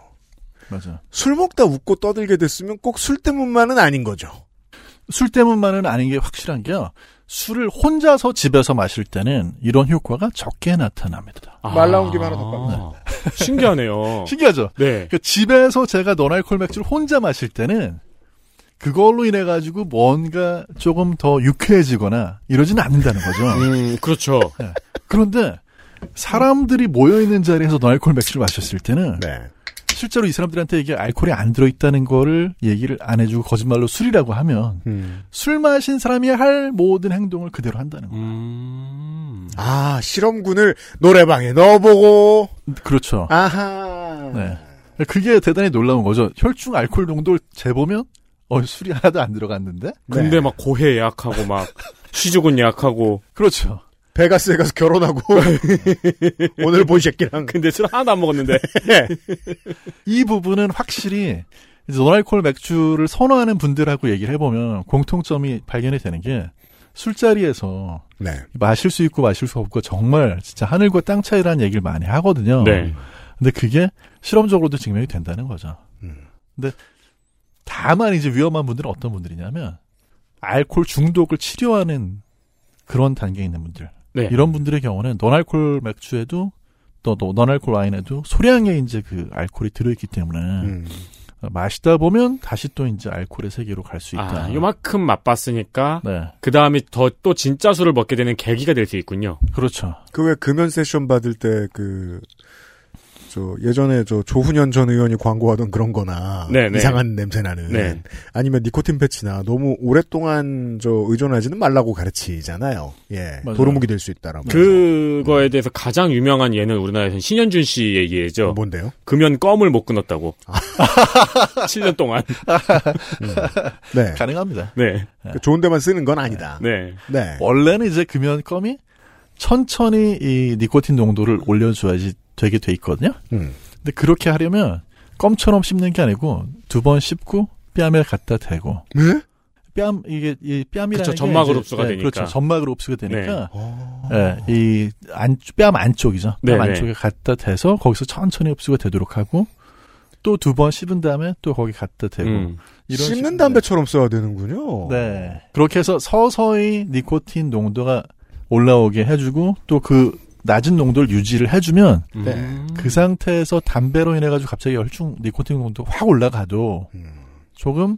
맞아. 술 먹다 웃고 떠들게 됐으면 꼭 술 때문만은 아닌 거죠. 술 때문만은 아닌 게 확실한 게요. 술을 혼자서 집에서 마실 때는 이런 효과가 적게 나타납니다. 말 나온 김에 하나 더 아, 신기하네요. 신기하죠? 네. 그 집에서 제가 노알콜 맥주를 혼자 마실 때는 그걸로 인해 가지고 뭔가 조금 더 유쾌해지거나 이러지는 않는다는 거죠. 음, 그렇죠. 그런데 사람들이 모여 있는 자리에서 노알콜 맥주를 마셨을 때는 네. 실제로 이 사람들한테 이게 알코올이 안 들어있다는 거를 얘기를 안 해주고 거짓말로 술이라고 하면 음. 술 마신 사람이 할 모든 행동을 그대로 한다는 거예요. 음. 아 실험군을 노래방에 넣어보고 그렇죠. 아하. 네. 그게 대단히 놀라운 거죠. 혈중 알코올 농도를 재보면 어 술이 하나도 안 들어갔는데. 근데 네. 막 고해 예약하고 막 시주군 예약하고 그렇죠. 베가스에 가서 결혼하고 오늘 본 새끼랑 근데 술 하나도 안 먹었는데 이 부분은 확실히 이제 노알콜 맥주를 선호하는 분들하고 얘기를 해보면 공통점이 발견이 되는 게 술자리에서 네. 마실 수 있고 마실 수 없고 정말 진짜 하늘과 땅 차이라는 얘기를 많이 하거든요. 네. 근데 그게 실험적으로도 증명이 된다는 거죠. 음. 근데 다만 이제 위험한 분들은 어떤 분들이냐면 알코올 중독을 치료하는 그런 단계에 있는 분들. 네. 이런 분들의 경우는 노알콜 맥주에도 또 노알콜 와인에도 소량의 이제 그 알코올이 들어있기 때문에 음. 마시다 보면 다시 또 이제 알코올의 세계로 갈 수 있다. 아, 요만큼 맛봤으니까 네, 그 다음에 더 또 진짜 술을 먹게 되는 계기가 될 수 있군요. 그렇죠. 그 왜 금연 세션 받을 때 그 저 예전에 저 조훈현 전 의원이 광고하던 그런 거나 네, 네. 이상한 냄새 나는 네. 아니면 니코틴 패치나 너무 오랫동안 저 의존하지는 말라고 가르치잖아요. 예. 맞아요. 도루묵이 될 수 있다라고. 그거에 대해서 가장 유명한 예는 우리나라에서는 신현준 씨 얘기죠. 뭔데요? 금연 껌을 못 끊었다고. 7년 동안. 네. 가능합니다. 네. 그 좋은 데만 쓰는 건 아니다. 네. 네. 원래는 이제 금연 껌이 천천히 이 니코틴 농도를 올려줘야지 되게 돼 있거든요. 음. 근데 그렇게 하려면 껌처럼 씹는 게 아니고 두 번 씹고 뺨에 갖다 대고 네? 뺨 이게 이 뺨이라는 그쵸, 게 점막으로 이제- 흡수가 네, 되니까. 그렇죠. 점막으로 흡수가 되니까 어. 예, 이안뺨 안쪽이죠. 뺨 네네. 안쪽에 갖다 대서 거기서 천천히 흡수가 되도록 하고 또 두 번 씹은 다음에 또 거기 갖다 대고 음. 이런 씹는 식으로- 담배처럼 써야 되는군요. 네. 그렇게 해서 서서히 니코틴 농도가 올라오게 해주고 또 그 낮은 농도를 유지를 해주면 네. 음. 그 상태에서 담배로 인해 가지고 갑자기 혈중 니코틴 농도가 확 올라가도 음. 조금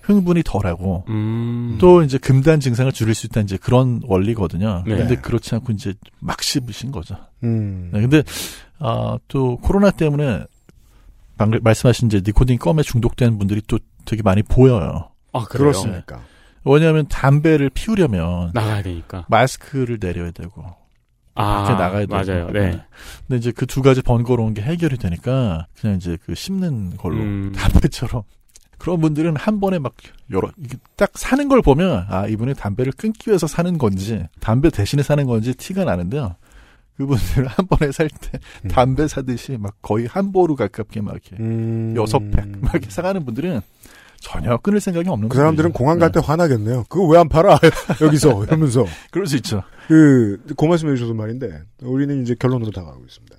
흥분이 덜하고 음. 또 이제 금단 증상을 줄일 수 있다는 이제 그런 원리거든요. 네. 근데 그렇지 않고 이제 막 씹으신 거죠. 음. 네, 근데 아, 또 코로나 때문에 방금 말씀하신 이제 니코틴 껌에 중독된 분들이 또 되게 많이 보여요. 아, 그래요? 그렇습니까? 왜냐하면 담배를 피우려면 나가야 되니까. 마스크를 내려야 되고 아, 밖에 나가야 되고 맞아요. 네. 근데 이제 그 두 가지 번거로운 게 해결이 되니까 그냥 이제 그 씹는 걸로 음. 담배처럼 그런 분들은 한 번에 막 여러 딱 사는 걸 보면 아 이분이 담배를 끊기 위해서 사는 건지 담배 대신에 사는 건지 티가 나는데요. 그분들은 한 번에 살때 음. 담배 사듯이 막 거의 한 보루 가깝게 막 이렇게 음. 여섯 팩막 이렇게 사가는 분들은 전혀 끊을 생각이 없는 그 사람들은 분들이죠. 공항 갈때 네. 화나겠네요. 그거 왜 안 팔아? 여기서 이러면서 그럴 수 있죠. 그, 그 말씀해 주셔서 말인데 우리는 이제 결론으로 다가가고 있습니다.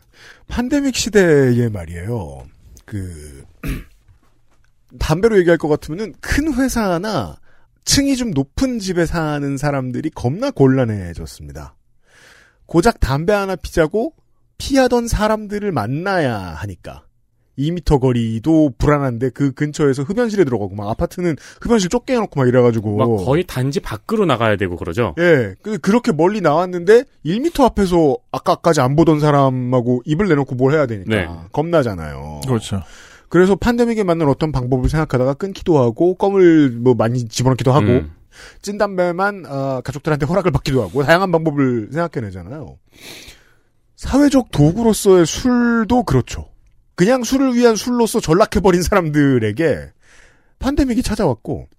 팬데믹 시대에 말이에요. 그 담배로 얘기할 것 같으면은 큰 회사나 층이 좀 높은 집에 사는 사람들이 겁나 곤란해졌습니다. 고작 담배 하나 피자고 피하던 사람들을 만나야 하니까. 2미터 거리도 불안한데 그 근처에서 흡연실에 들어가고 막 아파트는 흡연실 쫓게 해놓고 막 이래가지고 막 거의 단지 밖으로 나가야 되고 그러죠. 예, 그, 그렇게 멀리 나왔는데 1미터 앞에서 아까까지 안 보던 사람하고 입을 내놓고 뭘 해야 되니까 네. 겁나잖아요. 그렇죠. 그래서 팬데믹에 맞는 어떤 방법을 생각하다가 끊기도 하고 껌을 뭐 많이 집어넣기도 하고 음. 찐 담배만 어, 가족들한테 허락을 받기도 하고 다양한 방법을 생각해내잖아요. 사회적 도구로서의 술도 그렇죠. 그냥 술을 위한 술로서 전락해버린 사람들에게 팬데믹이 찾아왔고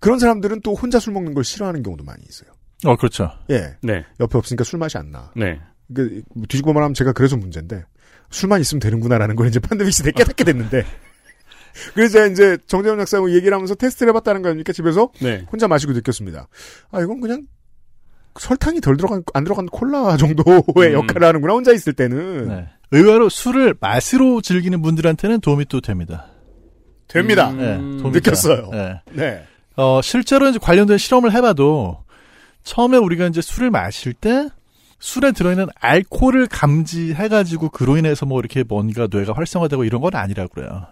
그런 사람들은 또 혼자 술 먹는 걸 싫어하는 경우도 많이 있어요. 어 그렇죠. 예. 네. 옆에 없으니까 술 맛이 안 나. 네. 그 뒤집어 말하면 제가 그래서 문제인데 술만 있으면 되는구나라는 걸 이제 팬데믹 시대에 깨닫게 됐는데 그래서 제가 이제 정재훈 약사하고 얘기를 하면서 테스트를 해봤다는 거 아닙니까 집에서 네. 혼자 마시고 느꼈습니다. 아 이건 그냥 설탕이 덜 들어간 안 들어간 콜라 정도의 음. 역할을 하는구나 혼자 있을 때는 네. 의외로 술을 맛으로 즐기는 분들한테는 도움이 또 됩니다. 됩니다. 음. 네, 도움이 느꼈어요. 네. 네. 어, 실제로 이제 관련된 실험을 해봐도 처음에 우리가 이제 술을 마실 때 술에 들어있는 알코올을 감지해가지고 그로 인해서 뭐 이렇게 뭔가 뇌가 활성화되고 이런 건 아니라고 그래요.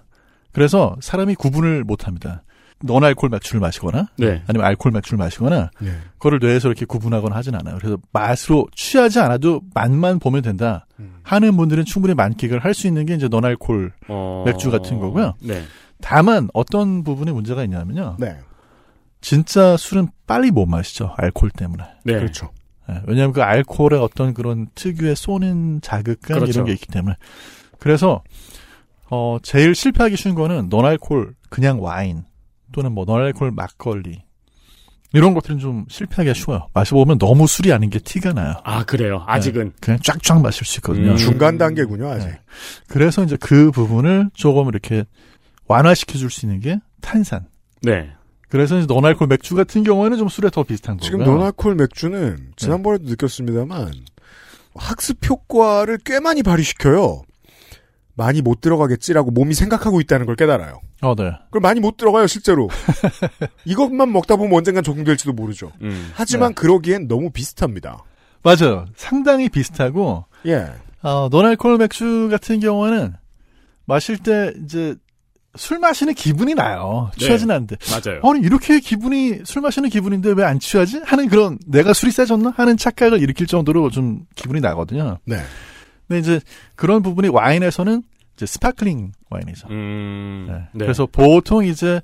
그래서 사람이 구분을 못 합니다. 넌 알코올 맥주를 마시거나 네. 아니면 알코올 맥주를 마시거나 네. 그거를 뇌에서 이렇게 구분하거나 하진 않아요. 그래서 맛으로 취하지 않아도 맛만 보면 된다 음. 하는 분들은 충분히 만끽을 할 수 있는 게 이제 넌 알코올 어... 맥주 같은 거고요. 네. 다만 어떤 부분에 문제가 있냐면요. 네. 진짜 술은 빨리 못 마시죠. 알코올 때문에. 네. 그렇죠. 예, 왜냐하면 그 알코올의 어떤 그런 특유의 쏘는 자극감 그렇죠. 이런 게 있기 때문에. 그래서 어 제일 실패하기 쉬운 거는 논알코올 그냥 와인 또는 뭐 논알코올 막걸리 이런 것들은 좀 실패하기가 쉬워요. 마셔보면 너무 술이 아닌 게 티가 나요. 아, 그래요. 아직은. 그냥 쫙쫙 마실 수 있거든요. 음. 중간 단계군요 아직. 네. 그래서 이제 그 부분을 조금 이렇게 완화시켜 줄 수 있는 게 탄산. 네. 그래서 이제 논알코올 맥주 같은 경우에는 좀 술에 더 비슷한 거고요. 지금 노나콜 맥주는 지난번에도 느꼈습니다만 학습 효과를 꽤 많이 발휘시켜요. 많이 못 들어가겠지라고 몸이 생각하고 있다는 걸 깨달아요. 어, 네. 그걸 많이 못 들어가요 실제로. 이것만 먹다 보면 언젠간 적응될지도 모르죠. 음. 하지만 그러기엔 너무 비슷합니다. 맞아요. 상당히 비슷하고 예. 어, 논알코올 맥주 같은 경우에는 마실 때 이제 술 마시는 기분이 나요. 네. 취하진 않는데. 맞아요. 아니 이렇게 기분이 술 마시는 기분인데 왜 안 취하지? 하는 그런 내가 술이 세졌나 하는 착각을 일으킬 정도로 좀 기분이 나거든요. 네. 근데 이제 그런 부분이 와인에서는 이제 스파클링 와인이죠. 음. 네. 네. 그래서 보통 이제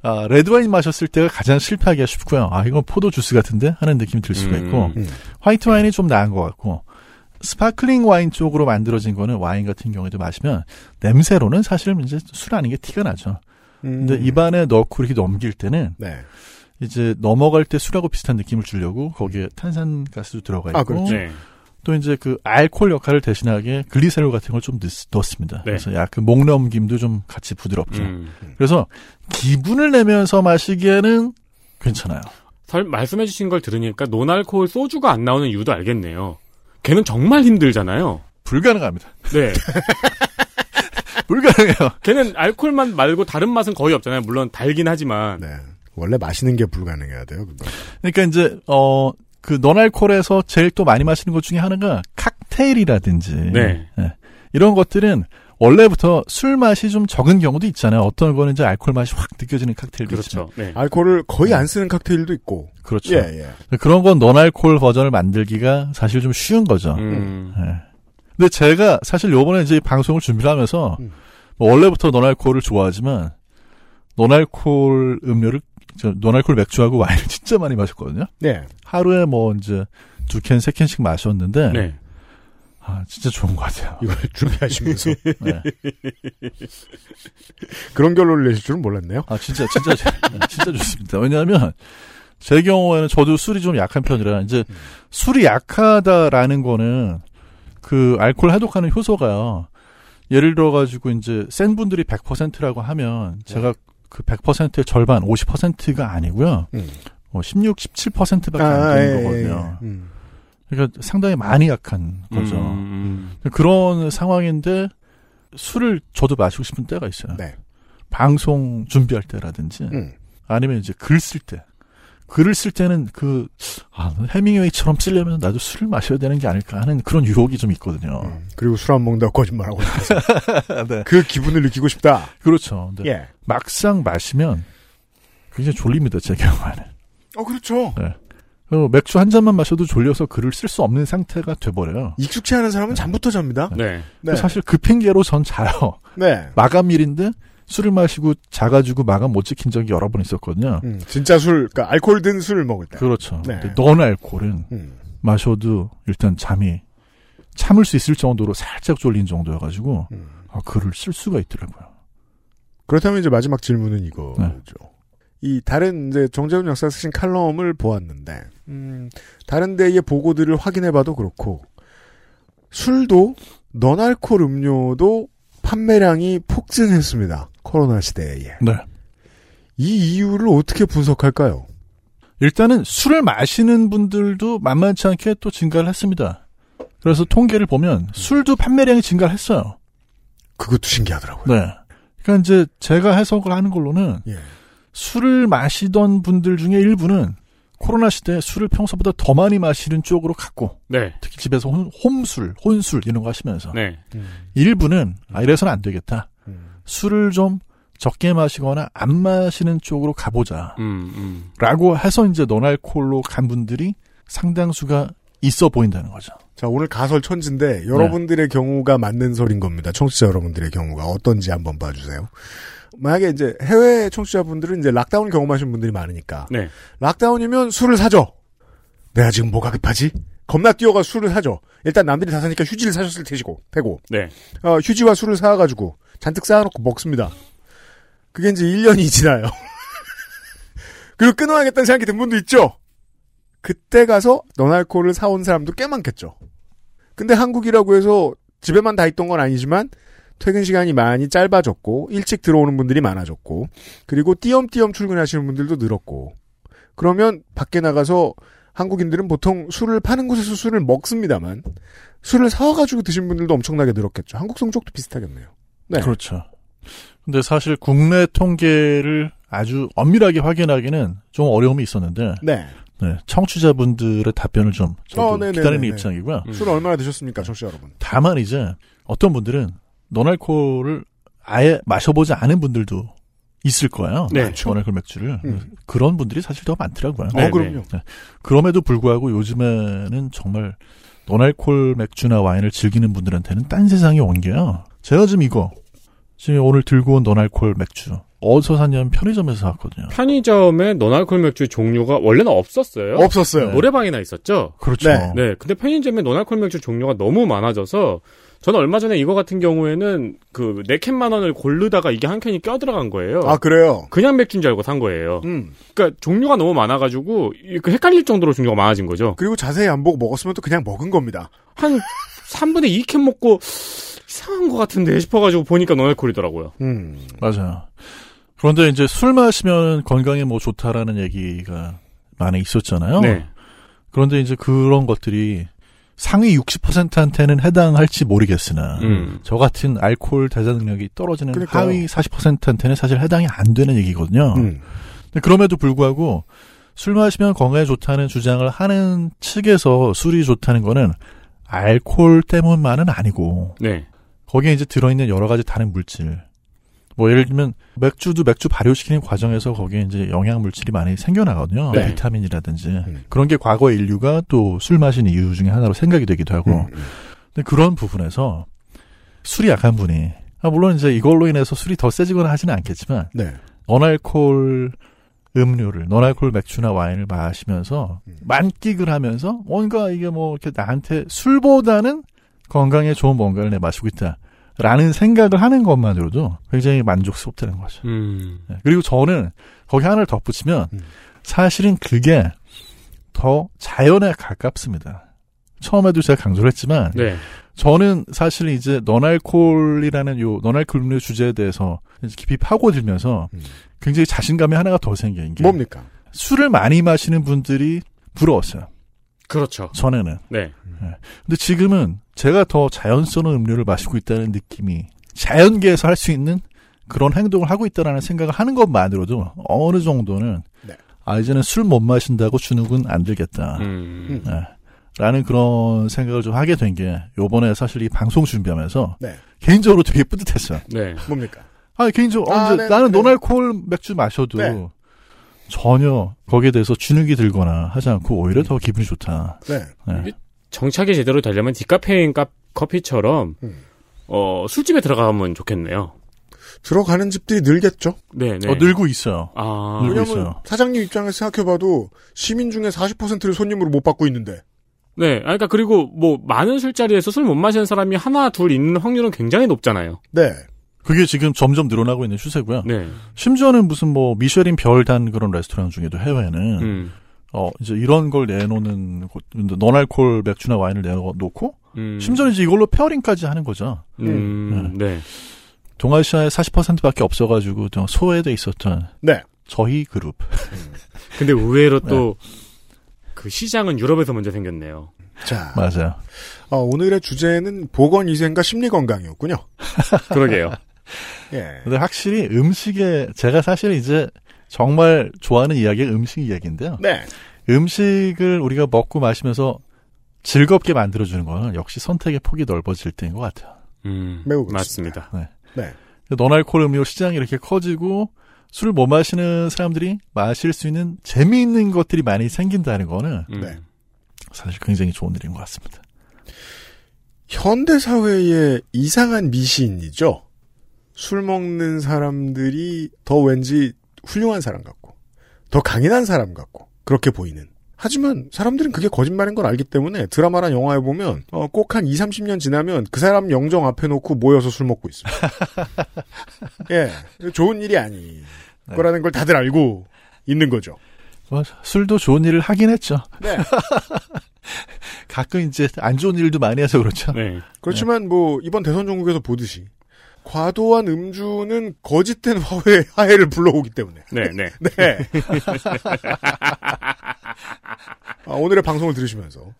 아, 레드 와인 마셨을 때가 가장 실패하기가 쉽고요. 아 이건 포도 주스 같은데 하는 느낌이 들 수가 있고 음. 화이트 와인이 좀 나은 것 같고 스파클링 와인 쪽으로 만들어진 거는 와인 같은 경우에도 마시면 냄새로는 사실 이제 술 아닌 게 티가 나죠. 근데 음. 입안에 넣고 이렇게 넘길 때는 네. 이제 넘어갈 때 술하고 비슷한 느낌을 주려고 거기에 탄산가스도 들어가 있고 아, 그렇죠. 네. 또 이제 그 알코올 역할을 대신하게 글리세롤 같은 걸 좀 넣습니다. 네. 그래서 약간 목 넘김도 좀 같이 부드럽죠. 음. 그래서 기분을 내면서 마시기에는 괜찮아요. 설, 말씀해 주신 걸 들으니까 노알코올 소주가 안 나오는 이유도 알겠네요. 걔는 정말 힘들잖아요. 불가능합니다. 네. 불가능해요. 걔는 알코올만 말고 다른 맛은 거의 없잖아요. 물론 달긴 하지만. 네. 원래 마시는 게 불가능해야 돼요. 그거. 그러니까 이제 어 그 논알콜에서 제일 또 많이 마시는 것 중에 하나가 칵테일이라든지 네. 예. 이런 것들은 원래부터 술 맛이 좀 적은 경우도 있잖아요. 어떤 거는 이제 알코올 맛이 확 느껴지는 칵테일도 있죠. 그렇죠. 네. 알코올을 거의 안 쓰는 칵테일도 있고. 그렇죠. 예, 예. 그런 건 논알코올 버전을 만들기가 사실 좀 쉬운 거죠. 음. 예. 근데 제가 사실 요번에 이제 방송을 준비를 하면서 음. 뭐 원래부터 논알코올을 좋아하지만 논알코올 음료를 저 논알코올 맥주하고 와인을 진짜 많이 마셨거든요. 네. 하루에 뭐 이제 두 캔, 세 캔씩 마셨는데 네. 아 진짜 좋은 것 같아요. 이걸 준비하시면서 네. 그런 결론을 내실 줄은 몰랐네요. 아 진짜 진짜 네, 진짜 좋습니다. 왜냐하면 제 경우에는 저도 술이 좀 약한 편이라 이제 술이 약하다라는 거는 그 알코올 해독하는 효소가요. 예를 들어 가지고 이제 센 분들이 100%라고 하면 제가 그 100%의 절반 50%가 아니고요. 음. 뭐 16, 17%밖에 안 되는 예, 거거든요. 예, 예. 음. 그러니까 상당히 많이 약한 거죠. 음, 그런 상황인데 술을 저도 마시고 싶은 때가 있어요. 네. 방송 준비할 때라든지 음. 아니면 이제 글 쓸 때. 글을 쓸 때는 그, 아, 해밍웨이처럼 쓰려면 나도 술을 마셔야 되는 게 아닐까 하는 그런 유혹이 좀 있거든요. 음. 그리고 술 안 먹는다고 거짓말하고 네. 그 기분을 느끼고 싶다. 그렇죠. 근데 예. 막상 마시면 굉장히 졸립니다, 제 경우에는. 어, 그렇죠. 어, 맥주 한 잔만 마셔도 졸려서 글을 쓸 수 없는 상태가 돼버려요. 익숙치 않은 사람은 잠부터 잡니다. 네. 네. 사실 그 핑계로 전 자요. 네. 마감일인데 술을 마시고 자가지고 마감 못 지킨 적이 여러 번 있었거든요. 음, 진짜 술, 그러니까 알코올 든 술을 먹을 때. 그렇죠. 네. 넌 알코올은 음. 마셔도 일단 잠이 참을 수 있을 정도로 살짝 졸린 정도여가지고 음. 아, 글을 쓸 수가 있더라고요. 그렇다면 이제 마지막 질문은 이거죠. 네. 이 다른 이제 정재훈 역사 쓰신 칼럼을 보았는데, 음, 다른 데의 보고들을 확인해봐도 그렇고, 술도 너알코올 음료도 판매량이 폭증했습니다. 코로나 시대에. 네. 이 이유를 어떻게 분석할까요? 일단은 술을 마시는 분들도 만만치 않게 또 증가를 했습니다. 그래서 통계를 보면 술도 판매량이 증가를 했어요. 그것도 신기하더라고요. 네. 그러니까 이제 제가 해석을 하는 걸로는 예. 술을 마시던 분들 중에 일부는 코로나 시대에 술을 평소보다 더 많이 마시는 쪽으로 갔고 네. 특히 집에서 혼, 홈술, 혼술 이런 거 하시면서 네. 일부는 아 이래서는 안 되겠다. 음. 술을 좀 적게 마시거나 안 마시는 쪽으로 가보자. 음, 음. 라고 해서 이제 노알콜로 간 분들이 상당수가 있어 보인다는 거죠. 자, 오늘 가설 천지인데, 여러분들의 경우가 맞는 설인 겁니다. 청취자 여러분들의 경우가 어떤지 한번 봐주세요. 만약에 이제 해외 청취자분들은 이제 락다운 경험하신 분들이 많으니까. 네. 락다운이면 술을 사죠. 내가 지금 뭐가 급하지? 겁나 뛰어가 술을 사죠. 일단 남들이 다 사니까 휴지를 사셨을 테시고, 테고. 네. 어, 휴지와 술을 사가지고 잔뜩 쌓아놓고 먹습니다. 그게 이제 1년이 지나요. 그리고 끊어야겠다는 생각이 든 분도 있죠? 그때 가서 너알코올을 사온 사람도 꽤 많겠죠. 근데 한국이라고 해서 집에만 다 있던 건 아니지만 퇴근 시간이 많이 짧아졌고 일찍 들어오는 분들이 많아졌고 그리고 띄엄띄엄 출근하시는 분들도 늘었고 그러면 밖에 나가서 한국인들은 보통 술을 파는 곳에서 술을 먹습니다만 술을 사와가지고 드신 분들도 엄청나게 늘었겠죠. 한국 성적도 비슷하겠네요. 네. 그렇죠. 근데 사실 국내 통계를 아주 엄밀하게 확인하기는 좀 어려움이 있었는데 네. 네, 청취자분들의 답변을 좀 저도 어, 네네네네. 기다리는 입장이고요. 음. 술 얼마나 드셨습니까, 청취자 여러분? 다만 이제 어떤 분들은 노알코올을 아예 마셔보지 않은 분들도 있을 거예요. 네. 노알콜 맥주를 음. 그런 분들이 사실 더 많더라고요. 네, 어, 그럼요. 그럼에도 불구하고 요즘에는 정말 노알콜 맥주나 와인을 즐기는 분들한테는 딴 세상이 온 게요. 제가 지금 이거 지금 오늘 들고 온 노알콜 맥주 어디서 샀냐면 편의점에서 샀거든요. 편의점에 노알콜 맥주 종류가 원래는 없었어요. 없었어요. 노래방이나 있었죠. 그렇죠. 네. 네, 근데 편의점에 노알콜 맥주 종류가 너무 많아져서 저는 얼마 전에 이거 같은 경우에는 그 네 캔만 원을 고르다가 이게 한 캔이 껴 들어간 거예요. 아 그래요. 그냥 맥주인 줄 알고 산 거예요. 음. 그러니까 종류가 너무 많아가지고 헷갈릴 정도로 종류가 많아진 거죠. 그리고 자세히 안 보고 먹었으면 또 그냥 먹은 겁니다. 한 3분의 2캔 먹고 이상한 것 같은데 싶어가지고 보니까 노알콜이더라고요. 음. 맞아요. 그런데 이제 술 마시면 건강에 뭐 좋다라는 얘기가 많이 있었잖아요. 네. 그런데 이제 그런 것들이 상위 60%한테는 해당할지 모르겠으나 음. 저 같은 알코올 대사 능력이 떨어지는 그러니까요. 하위 40%한테는 사실 해당이 안 되는 얘기거든요. 음. 근데 그럼에도 불구하고 술 마시면 건강에 좋다는 주장을 하는 측에서 술이 좋다는 거는 알코올 때문만은 아니고 네. 거기에 이제 들어있는 여러 가지 다른 물질. 뭐 예를 들면 맥주도 맥주 발효시키는 과정에서 거기에 이제 영양 물질이 많이 생겨나거든요. 네. 비타민이라든지 음. 그런 게 과거 인류가 또 술 마시는 이유 중에 하나로 생각이 되기도 하고. 음, 음. 근데 그런 부분에서 술이 약한 분이 아, 물론 이제 이걸로 인해서 술이 더 세지거나 하지는 않겠지만 네. 너날콜 음료를 너날콜 맥주나 와인을 마시면서 음. 만끽을 하면서 뭔가 이게 뭐 이렇게 나한테 술보다는 건강에 좋은 뭔가를 내 마시고 있다 라는 생각을 하는 것만으로도 굉장히 만족스럽다는 거죠. 음. 네. 그리고 저는 거기 하나를 덧붙이면 음. 사실은 그게 더 자연에 가깝습니다. 처음에도 제가 강조를 했지만 네. 저는 사실 이제 너날콜이라는 요 너날콜 음료 주제에 대해서 깊이 파고들면서 음. 굉장히 자신감이 하나가 더 생긴 게 뭡니까? 술을 많이 마시는 분들이 부러웠어요. 그렇죠. 전에는. 네. 근데 지금은 제가 더 자연스러운 음료를 마시고 있다는 느낌이 자연계에서 할 수 있는 그런 행동을 하고 있다라는 생각을 하는 것만으로도 어느 정도는 네. 아 이제는 술 못 마신다고 주눅은 안 들겠다. 음. 네. 라는 그런 생각을 좀 하게 된 게 요번에 사실 이 방송 준비하면서 네. 개인적으로 되게 뿌듯했어요. 네. 뭡니까? 아 개인적으로 아, 어, 이제 네, 나는 네. 노날콜 맥주 마셔도 네. 전혀 거기에 대해서 주눅이 들거나 하지 않고 오히려 더 기분이 좋다. 네. 네. 정착이 제대로 되려면 디카페인 카, 커피처럼 음. 어, 술집에 들어가면 좋겠네요. 들어가는 집들이 늘겠죠. 네, 네. 어, 늘고 있어요. 아, 늘고 왜냐면 있어요. 사장님 입장에서 생각해봐도 시민 중에 40%를 손님으로 못 받고 있는데. 네. 아, 그러니까 그리고 뭐 많은 술자리에서 술 못 마시는 사람이 하나 둘 있는 확률은 굉장히 높잖아요. 네. 그게 지금 점점 늘어나고 있는 추세고요. 네. 심지어는 무슨 뭐 미쉐린 별단 그런 레스토랑 중에도 해외는 음. 어 이제 이런 걸 내놓는 곳, 노알콜 맥주나 와인을 내놓고 음. 심지어는 이제 이걸로 페어링까지 하는 거죠. 음. 네. 동아시아에 40%밖에 없어가지고 좀 소외돼 있었던 네. 저희 그룹. 근데 의외로 네. 또그 시장은 유럽에서 먼저 생겼네요. 자, 맞아요. 어, 오늘의 주제는 보건 위생과 심리 건강이었군요. 그러게요. 예. 근데 확실히 음식에 제가 사실 이제 정말 좋아하는 이야기가 음식 이야기인데요. 네. 음식을 우리가 먹고 마시면서 즐겁게 만들어주는 거는 역시 선택의 폭이 넓어질 때인 것 같아요. 음. 매우 그렇습니다. 맞습니다. 네. 너날콜 음료 시장이 이렇게 커지고 술을 못 마시는 사람들이 마실 수 있는 재미있는 것들이 많이 생긴다는 거는 음. 네. 사실 굉장히 좋은 일인 것 같습니다. 현대 사회의 이상한 미신이죠. 술 먹는 사람들이 더 왠지 훌륭한 사람 같고, 더 강인한 사람 같고, 그렇게 보이는. 하지만 사람들은 그게 거짓말인 걸 알기 때문에 드라마나 영화에 보면 어, 꼭 한 2, 30년 지나면 그 사람 영정 앞에 놓고 모여서 술 먹고 있습니다. 예. 좋은 일이 아니. 거라는 걸 다들 알고 있는 거죠. 맞아. 술도 좋은 일을 하긴 했죠. 네. 가끔 이제 안 좋은 일도 많이 해서 그렇죠. 네. 그렇지만 뭐 이번 대선 전국에서 보듯이 과도한 음주는 거짓된 화해, 화해를 불러오기 때문에. 네, 네. 네. 아, 오늘의 방송을 들으시면서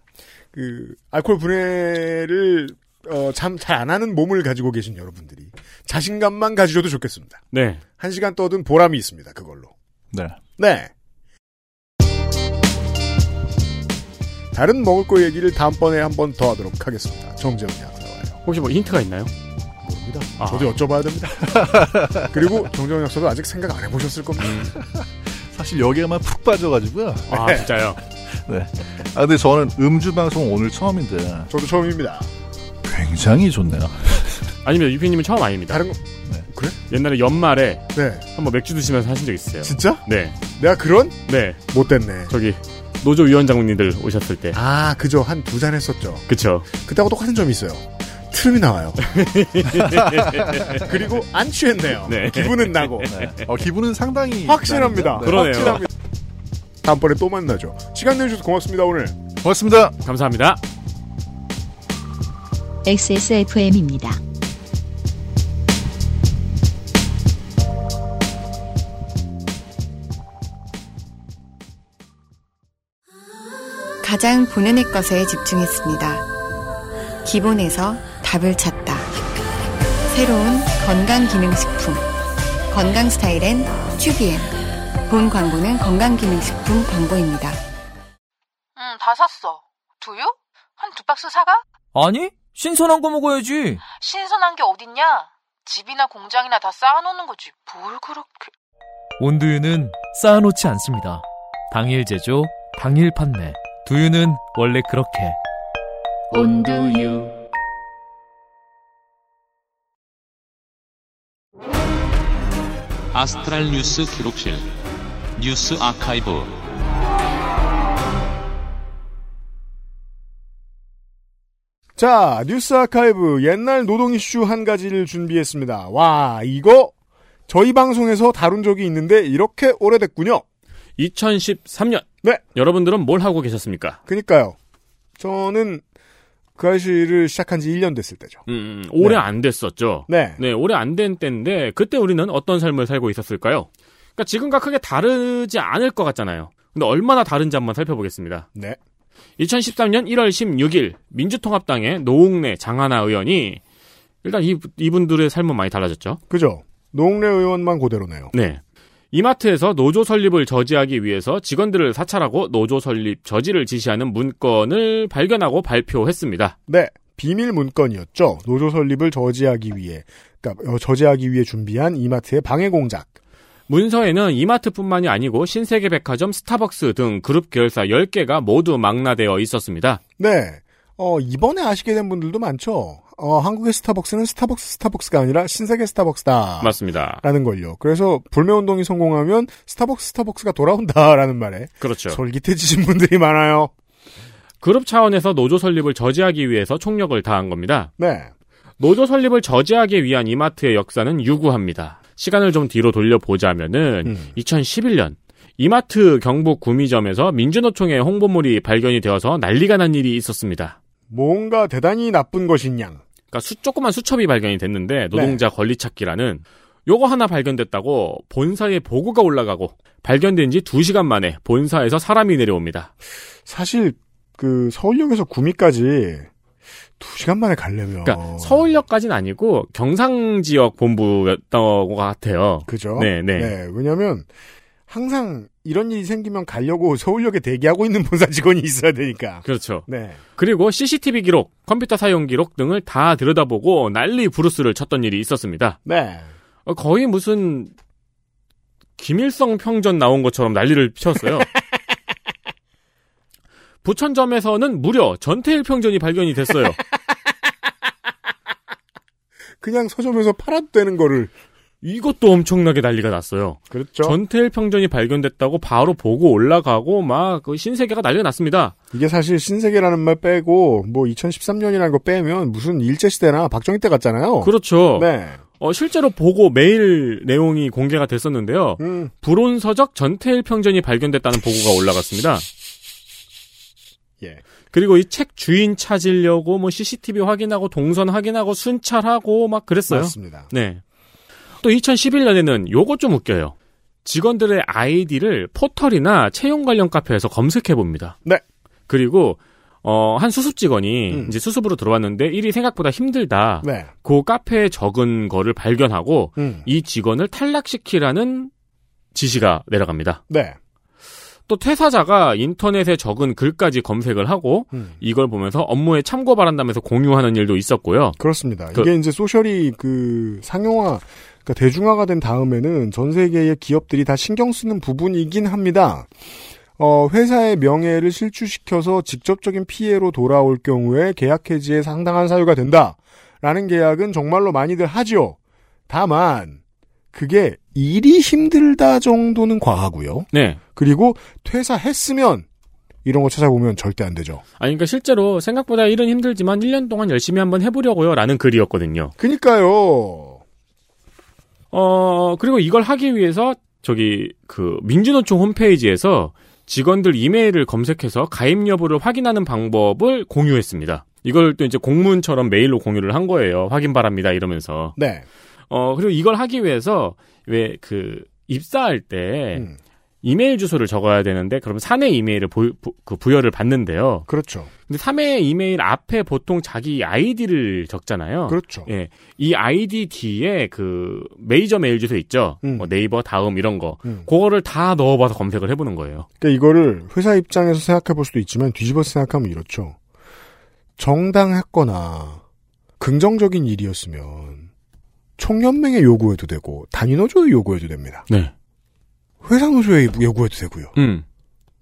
그 알코올 분해를 어, 참잘 안 하는 몸을 가지고 계신 여러분들이 자신감만 가지셔도 좋겠습니다. 네. 한 시간 떠든 보람이 있습니다. 그걸로. 네. 네. 다른 먹을 거 얘기를 다음번에 한 번 더 하도록 하겠습니다. 정재훈이 나와요. 혹시 뭐 힌트가 있나요? 모릅니다. 아. 저도 여쭤봐야 됩니다. 그리고 정재훈 약사도 아직 생각 안 해보셨을 겁니다. 사실 여기에만 푹 빠져가지고요. 아, 진짜요? 네. 아, 근데 저는 음주 방송 오늘 처음인데 저도 처음입니다. 굉장히 좋네요. 아니면 유피님은 처음 아닙니다. 다른 거 그래? 옛날에 연말에 네. 한번 맥주 드시면서 하신 적 있어요. 진짜? 네. 내가 그런? 네. 못됐네. 저기 노조 위원장님들 오셨을 때. 아, 그죠. 한 두 잔 했었죠. 그쵸. 그때하고 똑같은 점이 있어요. 트름이 나와요. 그리고 안 취했네요. 네. 기분은 나고. 어, 기분은 상당히 확실합니다. 나는데. 그러네요. 확실합니다. 다음번에 또 만나죠. 시간 내주셔서 고맙습니다, 오늘. 고맙습니다. 감사합니다. XSFM입니다. 가장 본연의 것에 집중했습니다. 기본에서 답을 찾다. 새로운 건강기능식품. 건강 스타일엔 튜비엔. 본 광고는 건강기능식품 광고입니다. 응, 다 샀어. 두유? 한 두 박스 사가? 아니, 신선한 거 먹어야지. 신선한 게 어딨냐? 집이나 공장이나 다 쌓아놓는 거지. 뭘 그렇게... 온두유는 쌓아놓지 않습니다. 당일 제조, 당일 판매. 두유는 원래 그렇게. 온두유. 아스트랄 뉴스 기록실 뉴스 아카이브 자, 뉴스 아카이브 옛날 노동 이슈 한 가지를 준비했습니다. 와, 이거 저희 방송에서 다룬 적이 있는데 이렇게 오래됐군요. 2013년. 네. 여러분들은 뭘 하고 계셨습니까? 그니까요. 저는 그 아시를 시작한 지 1년 됐을 때죠. 음, 오래 네. 안 됐었죠. 네. 네, 오래 안 된 때인데 그때 우리는 어떤 삶을 살고 있었을까요? 그러니까 지금과 크게 다르지 않을 것 같잖아요. 근데 얼마나 다른지 한번 살펴보겠습니다. 네. 2013년 1월 16일 민주통합당의 노웅래 장하나 의원이 일단 이, 이분들의 삶은 많이 달라졌죠. 그죠. 노웅래 의원만 그대로네요. 네. 이마트에서 노조 설립을 저지하기 위해서 직원들을 사찰하고 노조 설립 저지를 지시하는 문건을 발견하고 발표했습니다. 네. 비밀 문건이었죠. 노조 설립을 저지하기 위해, 그러니까 어, 저지하기 위해 준비한 이마트의 방해 공작. 문서에는 이마트뿐만이 아니고 신세계백화점, 스타벅스 등 그룹 계열사 10개가 모두 망라되어 있었습니다. 네. 어, 이번에 아시게 된 분들도 많죠. 어, 한국의 스타벅스는 스타벅스 스타벅스가 아니라 신세계 스타벅스다. 맞습니다. 라는 걸요. 그래서 불매운동이 성공하면 스타벅스 스타벅스가 돌아온다라는 말에 그렇죠. 솔깃해지신 분들이 많아요. 그룹 차원에서 노조 설립을 저지하기 위해서 총력을 다한 겁니다. 네. 노조 설립을 저지하기 위한 이마트의 역사는 유구합니다. 시간을 좀 뒤로 돌려보자면은 음. 2011년 이마트 경북 구미점에서 민주노총의 홍보물이 발견이 되어서 난리가 난 일이 있었습니다. 뭔가 대단히 나쁜 것인 양. 그러니까 수, 조그만 수첩이 발견이 됐는데 노동자 권리 찾기라는 요거 하나 발견됐다고 본사에 보고가 올라가고 발견된 지 2시간 만에 본사에서 사람이 내려옵니다. 사실 그 서울역에서 구미까지 두 시간 만에 가려면 그러니까 서울역까지는 아니고 경상 지역 본부였던 것 같아요. 그죠? 네, 네. 왜냐하면 항상 이런 일이 생기면 가려고 서울역에 대기하고 있는 본사 직원이 있어야 되니까. 그렇죠. 네. 그리고 CCTV 기록, 컴퓨터 사용 기록 등을 다 들여다보고 난리 부르스를 쳤던 일이 있었습니다. 네. 어, 거의 무슨 김일성 평전 나온 것처럼 난리를 피웠어요. 부천점에서는 무려 전태일 평전이 발견이 됐어요. 그냥 서점에서 팔아도 되는 거를 이것도 엄청나게 난리가 났어요. 그렇죠. 전태일 평전이 발견됐다고 바로 보고 올라가고 막 그 신세계가 난리가 났습니다. 이게 사실 신세계라는 말 빼고 뭐 2013년이라는 거 빼면 무슨 일제 시대나 박정희 때 같잖아요. 그렇죠. 네. 어, 실제로 보고 메일 내용이 공개가 됐었는데요. 음. 불온서적 전태일 평전이 발견됐다는 보고가 올라갔습니다. 예. 그리고 이 책 주인 찾으려고 뭐 CCTV 확인하고 동선 확인하고 순찰하고 막 그랬어요. 맞습니다. 네. 또 2011년에는 요거 좀 웃겨요. 직원들의 아이디를 포털이나 채용 관련 카페에서 검색해 봅니다. 네. 그리고 어, 한 수습 직원이 음. 이제 수습으로 들어왔는데 일이 생각보다 힘들다. 네. 그 카페에 적은 거를 발견하고 음. 이 직원을 탈락시키라는 지시가 내려갑니다. 네. 또 퇴사자가 인터넷에 적은 글까지 검색을 하고 음. 이걸 보면서 업무에 참고 바란다면서 공유하는 일도 있었고요. 그렇습니다. 그- 이게 이제 소셜이 그 상용화, 그러니까 대중화가 된 다음에는 전 세계의 기업들이 다 신경 쓰는 부분이긴 합니다. 어, 회사의 명예를 실추시켜서 직접적인 피해로 돌아올 경우에 계약 해지에 상당한 사유가 된다. 라는 계약은 정말로 많이들 하죠. 다만 그게 일이 힘들다 정도는 과하고요. 네. 그리고 퇴사했으면 이런 거 찾아보면 절대 안 되죠. 아니, 그러니까 실제로 생각보다 일은 힘들지만 1년 동안 열심히 한번 해보려고요. 라는 글이었거든요. 그니까요. 어, 그리고 이걸 하기 위해서 저기 그 민주노총 홈페이지에서 직원들 이메일을 검색해서 가입 여부를 확인하는 방법을 공유했습니다. 이걸 또 이제 공문처럼 메일로 공유를 한 거예요. 확인 바랍니다. 이러면서. 네. 어, 그리고 이걸 하기 위해서 왜 그 입사할 때 이메일 주소를 적어야 되는데 그럼 사내 이메일을 부, 부, 그 부여를 받는데요. 그렇죠. 근데 사내 이메일 앞에 보통 자기 아이디를 적잖아요. 그렇죠. 예. 이 아이디 뒤에 그 메이저 메일 주소 있죠. 뭐 네이버, 다음 이런 거. 음. 그거를 다 넣어 봐서 검색을 해 보는 거예요. 그러니까 이거를 회사 입장에서 생각해 볼 수도 있지만 뒤집어서 생각하면 이렇죠. 정당했거나 긍정적인 일이었으면 총연맹에 요구해도 되고 단위노조에 요구해도 됩니다. 네. 노조에 요구해도 되고요. 음.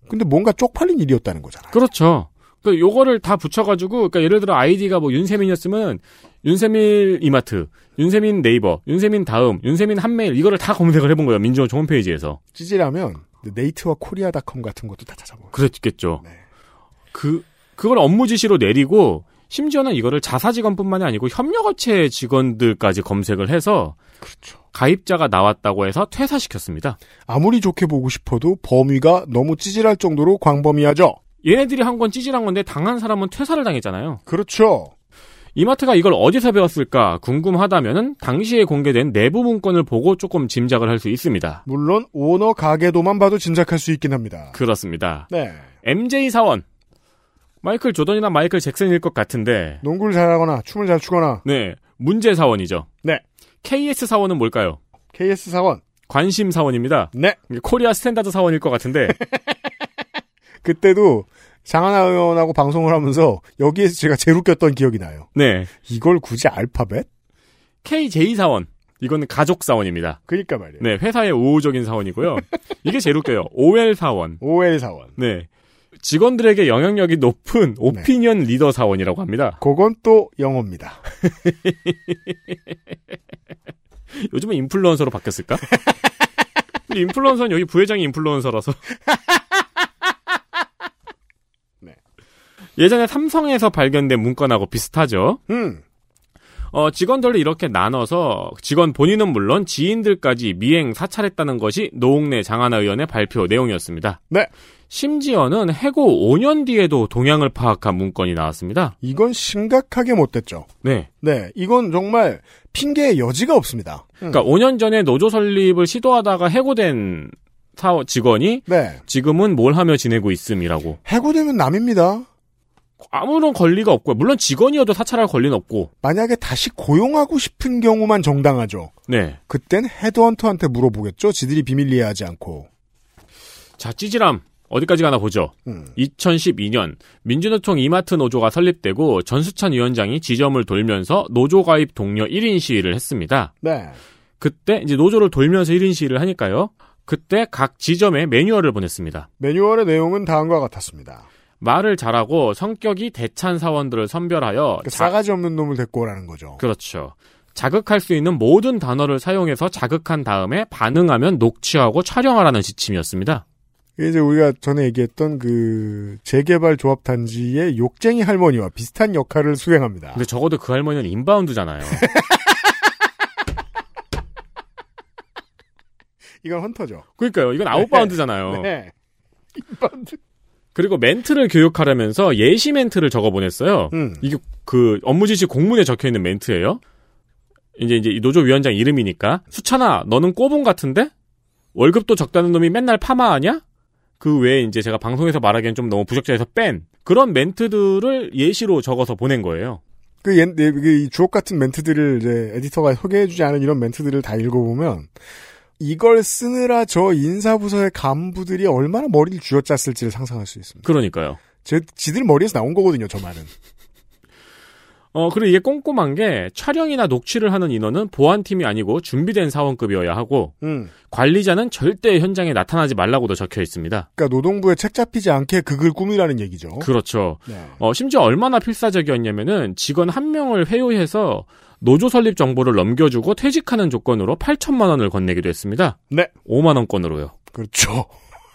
근데 뭔가 쪽팔린 일이었다는 거잖아요. 그렇죠. 그 요거를 다 붙여가지고, 그러니까 예를 들어 아이디가 뭐 윤세민이었으면 윤세민 이마트, 윤세민 네이버, 윤세민 다음, 윤세민 한메일 이거를 다 검색을 해본 거예요. 민주노총 홈페이지에서. 찌질하면 네이트와 코리아닷컴 같은 것도 다 찾아보고. 그랬겠죠. 네. 그 그걸 업무 지시로 내리고 심지어는 이거를 자사 직원뿐만이 아니고 협력업체 직원들까지 검색을 해서 그렇죠. 가입자가 나왔다고 해서 퇴사시켰습니다. 아무리 좋게 보고 싶어도 범위가 너무 찌질할 정도로 광범위하죠. 얘네들이 한 건 찌질한 건데 당한 사람은 퇴사를 당했잖아요. 그렇죠. 이마트가 이걸 어디서 배웠을까 궁금하다면은 당시에 공개된 내부 문건을 보고 조금 짐작을 할 수 있습니다. 물론 오너 가계도만 봐도 짐작할 수 있긴 합니다. 그렇습니다. 네. MJ 사원 마이클 조던이나 마이클 잭슨일 것 같은데 농구를 잘하거나 춤을 잘 추거나 네 문제 사원이죠. 네. KS 사원은 뭘까요? KS 사원 관심 사원입니다. 네. Korea Standard 사원일 것 같은데 그때도 장하나 의원하고 방송을 하면서 여기에서 제가 제일 웃겼던 기억이 나요. 네 이걸 굳이 알파벳? KJ 사원 이거는 가족 사원입니다. 그니까 말이에요. 네 회사의 우호적인 사원이고요. 이게 제일 웃겨요. OL 사원. OL 사원. 네 직원들에게 영향력이 높은 오피니언 리더 사원이라고 합니다. 그건 또 영어입니다. 요즘은 인플루언서로 바뀌었을까? 인플루언서는 여기 부회장이 인플루언서라서. 예전에 삼성에서 발견된 문건하고 비슷하죠. 음. 어, 직원들을 이렇게 나눠서 직원 본인은 물론 지인들까지 미행 사찰했다는 것이 노웅래 장하나 의원의 발표 내용이었습니다. 네. 심지어는 해고 5년 뒤에도 동향을 파악한 문건이 나왔습니다. 이건 심각하게 못됐죠. 네. 네. 이건 정말 핑계의 여지가 없습니다. 그러니까 5년 전에 노조 설립을 시도하다가 해고된 사원 직원이 네. 지금은 뭘 하며 지내고 있음이라고. 해고되면 남입니다. 아무런 권리가 없고요. 물론 직원이어도 사찰할 권리는 없고. 만약에 다시 고용하고 싶은 경우만 정당하죠. 네. 그땐 헤드헌터한테 물어보겠죠. 지들이 비밀 이해하지 않고. 자, 찌질함. 어디까지 가나 보죠. 음. 2012년 민주노총 이마트 노조가 설립되고 전수찬 위원장이 지점을 돌면서 노조 가입 동료 1인 시위를 했습니다. 네. 그때 이제 노조를 돌면서 1인 시위를 하니까요. 그때 각 지점에 매뉴얼을 보냈습니다. 매뉴얼의 내용은 다음과 같았습니다. 말을 잘하고 성격이 대찬 사원들을 선별하여 그 자- 싸가지 없는 놈을 데리고 오라는 거죠. 그렇죠. 자극할 수 있는 모든 단어를 사용해서 자극한 다음에 반응하면 녹취하고 촬영하라는 지침이었습니다. 이제 우리가 전에 얘기했던 그 재개발 조합 단지의 욕쟁이 할머니와 비슷한 역할을 수행합니다. 근데 적어도 그 할머니는 인바운드잖아요. 이건 헌터죠. 그러니까요. 이건 아웃바운드잖아요. 네. 그리고 멘트를 교육하려면서 예시 멘트를 적어 보냈어요. 음. 이게 그 업무 지시 공문에 적혀 있는 멘트예요. 이제 이제 이 노조 위원장 이름이니까 수찬아, 너는 꼬분 같은데 월급도 적다는 놈이 맨날 파마하냐? 그 외에 이제 제가 방송에서 말하기엔 좀 너무 부적절해서 뺀 그런 멘트들을 예시로 적어서 보낸 거예요. 그, 옛, 네, 그이 주옥 같은 멘트들을 이제 에디터가 소개해주지 않은 이런 멘트들을 다 읽어보면 이걸 쓰느라 저 인사부서의 간부들이 얼마나 머리를 쥐어짰을지를 상상할 수 있습니다. 그러니까요. 제, 지들 머리에서 나온 거거든요, 저 말은. 어, 그리고 이게 꼼꼼한 게 촬영이나 녹취를 하는 인원은 보안팀이 아니고 준비된 사원급이어야 하고 음. 관리자는 절대 현장에 나타나지 말라고도 적혀 있습니다. 그러니까 노동부에 책 잡히지 않게 극을 꾸미라는 얘기죠. 그렇죠. 네. 어, 심지어 얼마나 필사적이었냐면은 직원 한 명을 회유해서 노조 설립 정보를 넘겨주고 퇴직하는 조건으로 8천만 원을 건네기도 했습니다. 네. 5만 원권으로요. 그렇죠.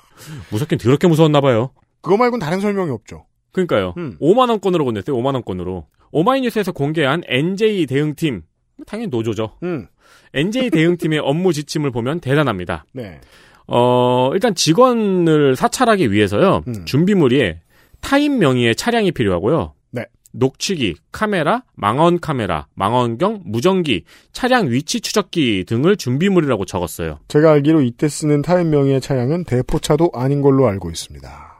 무섭긴 더럽게 무서웠나 봐요. 그거 말고는 다른 설명이 없죠. 그러니까요. 음. 5만 원권으로 건넸어요. 5만 원권으로. 오마이뉴스에서 공개한 NJ 대응팀 당연히 노조죠. 음. NJ 대응팀의 업무 지침을 보면 대단합니다. 네. 어, 일단 직원을 사찰하기 위해서요. 음. 준비물이 타인 명의의 차량이 필요하고요. 네. 녹취기, 카메라, 망원 카메라, 망원경, 무전기, 차량 위치 추적기 등을 준비물이라고 적었어요. 제가 알기로 이때 쓰는 타인 명의의 차량은 대포차도 아닌 걸로 알고 있습니다.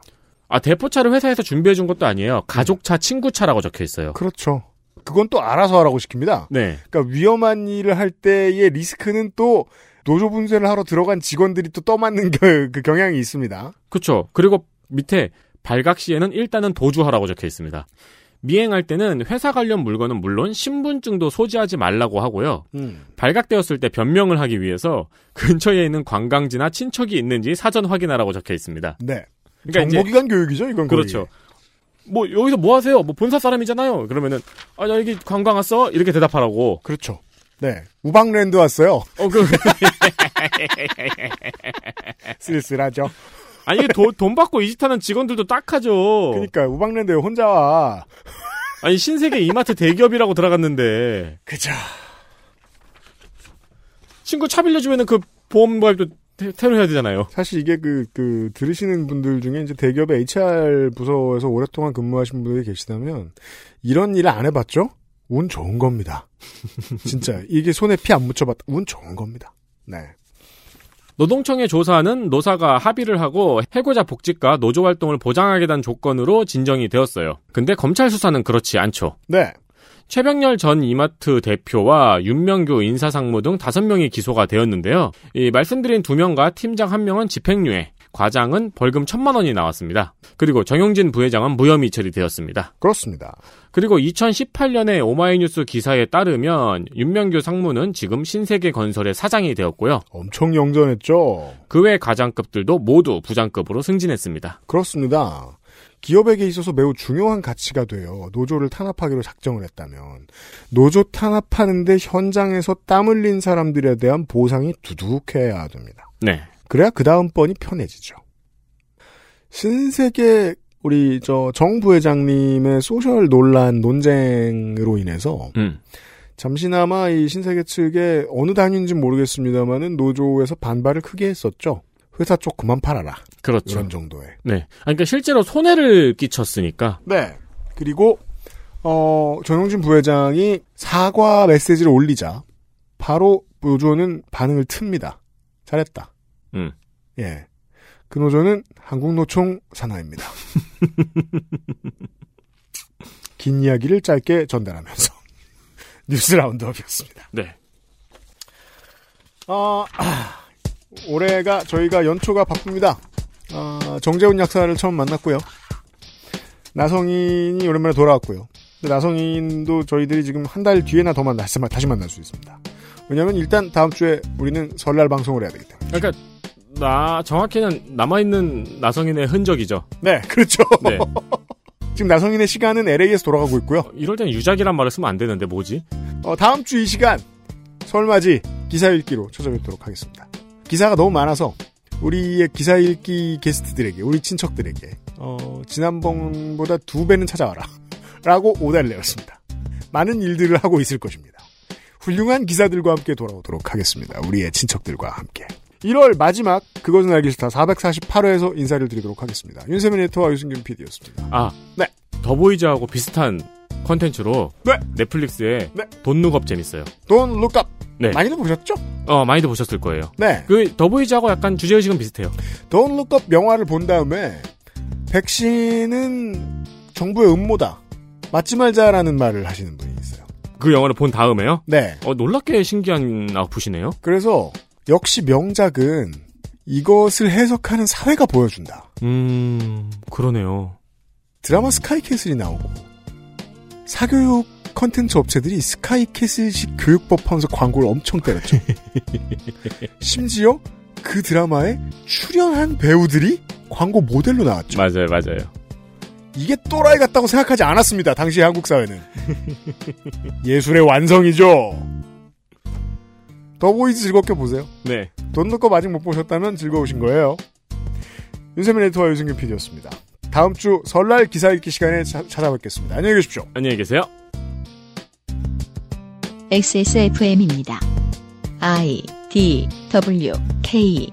아, 대포차를 회사에서 준비해 준 것도 아니에요. 가족차, 친구차라고 적혀 있어요. 그렇죠. 그건 또 알아서 하라고 시킵니다. 네. 그러니까 위험한 일을 할 때의 리스크는 또 노조 분쇄를 하러 들어간 직원들이 또 떠맞는 그, 그 경향이 있습니다. 그렇죠. 그리고 밑에 발각 시에는 일단은 도주하라고 적혀 있습니다. 미행할 때는 회사 관련 물건은 물론 신분증도 소지하지 말라고 하고요. 음. 발각되었을 때 변명을 하기 위해서 근처에 있는 관광지나 친척이 있는지 사전 확인하라고 적혀 있습니다. 네. 그러니까 정보기관 교육이죠, 이건. 그렇죠. 뭐 여기서 뭐 하세요? 뭐 본사 사람이잖아요. 그러면은 아 나 여기 관광 왔어 이렇게 대답하라고. 그렇죠. 네. 우방랜드 왔어요. 어 그. 쓸쓸하죠. 아니 이게 돈, 돈 받고 이직하는 직원들도 딱하죠. 그러니까 우방랜드에 혼자 와. 아니 신세계 이마트 대기업이라고 들어갔는데. 그죠. 친구 차 빌려주면은 그 보험 가입도 테- 테러 해야 되잖아요. 사실 이게 그, 그, 들으시는 분들 중에 이제 대기업의 HR 부서에서 오랫동안 근무하신 분들이 계시다면, 이런 일을 안 해봤죠? 운 좋은 겁니다. 진짜, 이게 손에 피 안 묻혀봤다. 운 좋은 겁니다. 네. 노동청의 조사는 노사가 합의를 하고 해고자 복직과 노조 활동을 보장하게 된 조건으로 진정이 되었어요. 근데 검찰 수사는 그렇지 않죠. 네. 최병렬 전 이마트 대표와 윤명규 인사상무 등 다섯 명이 기소가 되었는데요. 이 말씀드린 두 명과 팀장 한 명은 집행유예, 과장은 벌금 천만 원이 나왔습니다. 그리고 정용진 부회장은 무혐의 처리되었습니다. 그렇습니다. 그리고 2018년에 오마이뉴스 기사에 따르면 윤명규 상무는 지금 신세계 건설의 사장이 되었고요. 엄청 영전했죠? 그 외 과장급들도 모두 부장급으로 승진했습니다. 그렇습니다. 기업에게 있어서 매우 중요한 가치가 돼요. 노조를 탄압하기로 작정을 했다면. 노조 탄압하는데 현장에서 땀 흘린 사람들에 대한 보상이 두둑해야 됩니다. 네. 그래야 그 다음 번이 편해지죠. 신세계 우리 저 정 부회장님의 소셜 논란 논쟁으로 인해서 음. 잠시나마 이 신세계 측의 어느 단위인지 모르겠습니다만은 노조에서 반발을 크게 했었죠. 회사 쪽 그만 팔아라. 그렇죠. 이런 정도의. 네. 아니, 그러니까 실제로 손해를 끼쳤으니까. 네. 그리고 어 정용진 부회장이 사과 메시지를 올리자 바로 노조는 반응을 틉니다. 잘했다. 음. 예. 그 노조는 한국노총 산하입니다. 긴 이야기를 짧게 전달하면서 뉴스 라운드업이었습니다. 네. 어, 아, 올해가 저희가 연초가 바쁩니다. 아, 정재훈 약사를 처음 만났고요. 나성인이 오랜만에 돌아왔고요. 근데 나성인도 저희들이 지금 한 달 뒤에나 더 만나, 다시 만날 수 있습니다. 왜냐면 일단 다음 주에 우리는 설날 방송을 해야 되기 때문에. 그러니까 나 정확히는 남아 있는 나성인의 흔적이죠. 네, 그렇죠. 네. 지금 나성인의 시간은 LA에서 돌아가고 있고요. 이럴 때는 유작이란 말을 쓰면 안 되는데 뭐지? 어, 다음 주 이 시간 설맞이 기사 읽기로 찾아뵙도록 하겠습니다. 기사가 너무 많아서 우리의 기사 읽기 게스트들에게 우리 친척들에게 어, 지난번보다 두 배는 찾아와라 라고 오달를 내었습니다. 많은 일들을 하고 있을 것입니다. 훌륭한 기사들과 함께 돌아오도록 하겠습니다. 우리의 친척들과 함께. 1월 마지막 그것은 알기 싫다 448회에서 인사를 드리도록 하겠습니다. 윤세민 에디터와 유승균 PD였습니다. 아, 네. 더보이즈하고 비슷한 컨텐츠로 네. 넷플릭스에 네. 돈 룩업 재밌어요. Don't Look Up 네. 많이들 보셨죠? 어, 많이들 보셨을 거예요. 네. 그 더보이즈하고 약간 주제 의식은 비슷해요. Don't Look Up 영화를 본 다음에 백신은 정부의 음모다. 맞지 말자라는 말을 하시는 분이 있어요. 그 영화를 본 다음에요? 네. 어, 놀랍게 신기한 아웃풋이네요. 그래서 역시 명작은 이것을 해석하는 사회가 보여준다. 음, 그러네요. 드라마 스카이캐슬이 나오고 사교육 컨텐츠 업체들이 스카이캐슬식 교육법 하면서 광고를 엄청 때렸죠. 심지어 그 드라마에 출연한 배우들이 광고 모델로 나왔죠. 맞아요, 맞아요. 이게 또라이 같다고 생각하지 않았습니다. 당시 한국 사회는. 예술의 완성이죠. The Boys 즐겁게 보세요. 네. Don't Look Up 아직 못 보셨다면 즐거우신 거예요. 윤세민 에디터와 유승균 PD였습니다. 다음 주 설날 기사 읽기 시간에 자- 찾아뵙겠습니다. 안녕히 계십시오. 안녕히 계세요. XSFM입니다. I D W K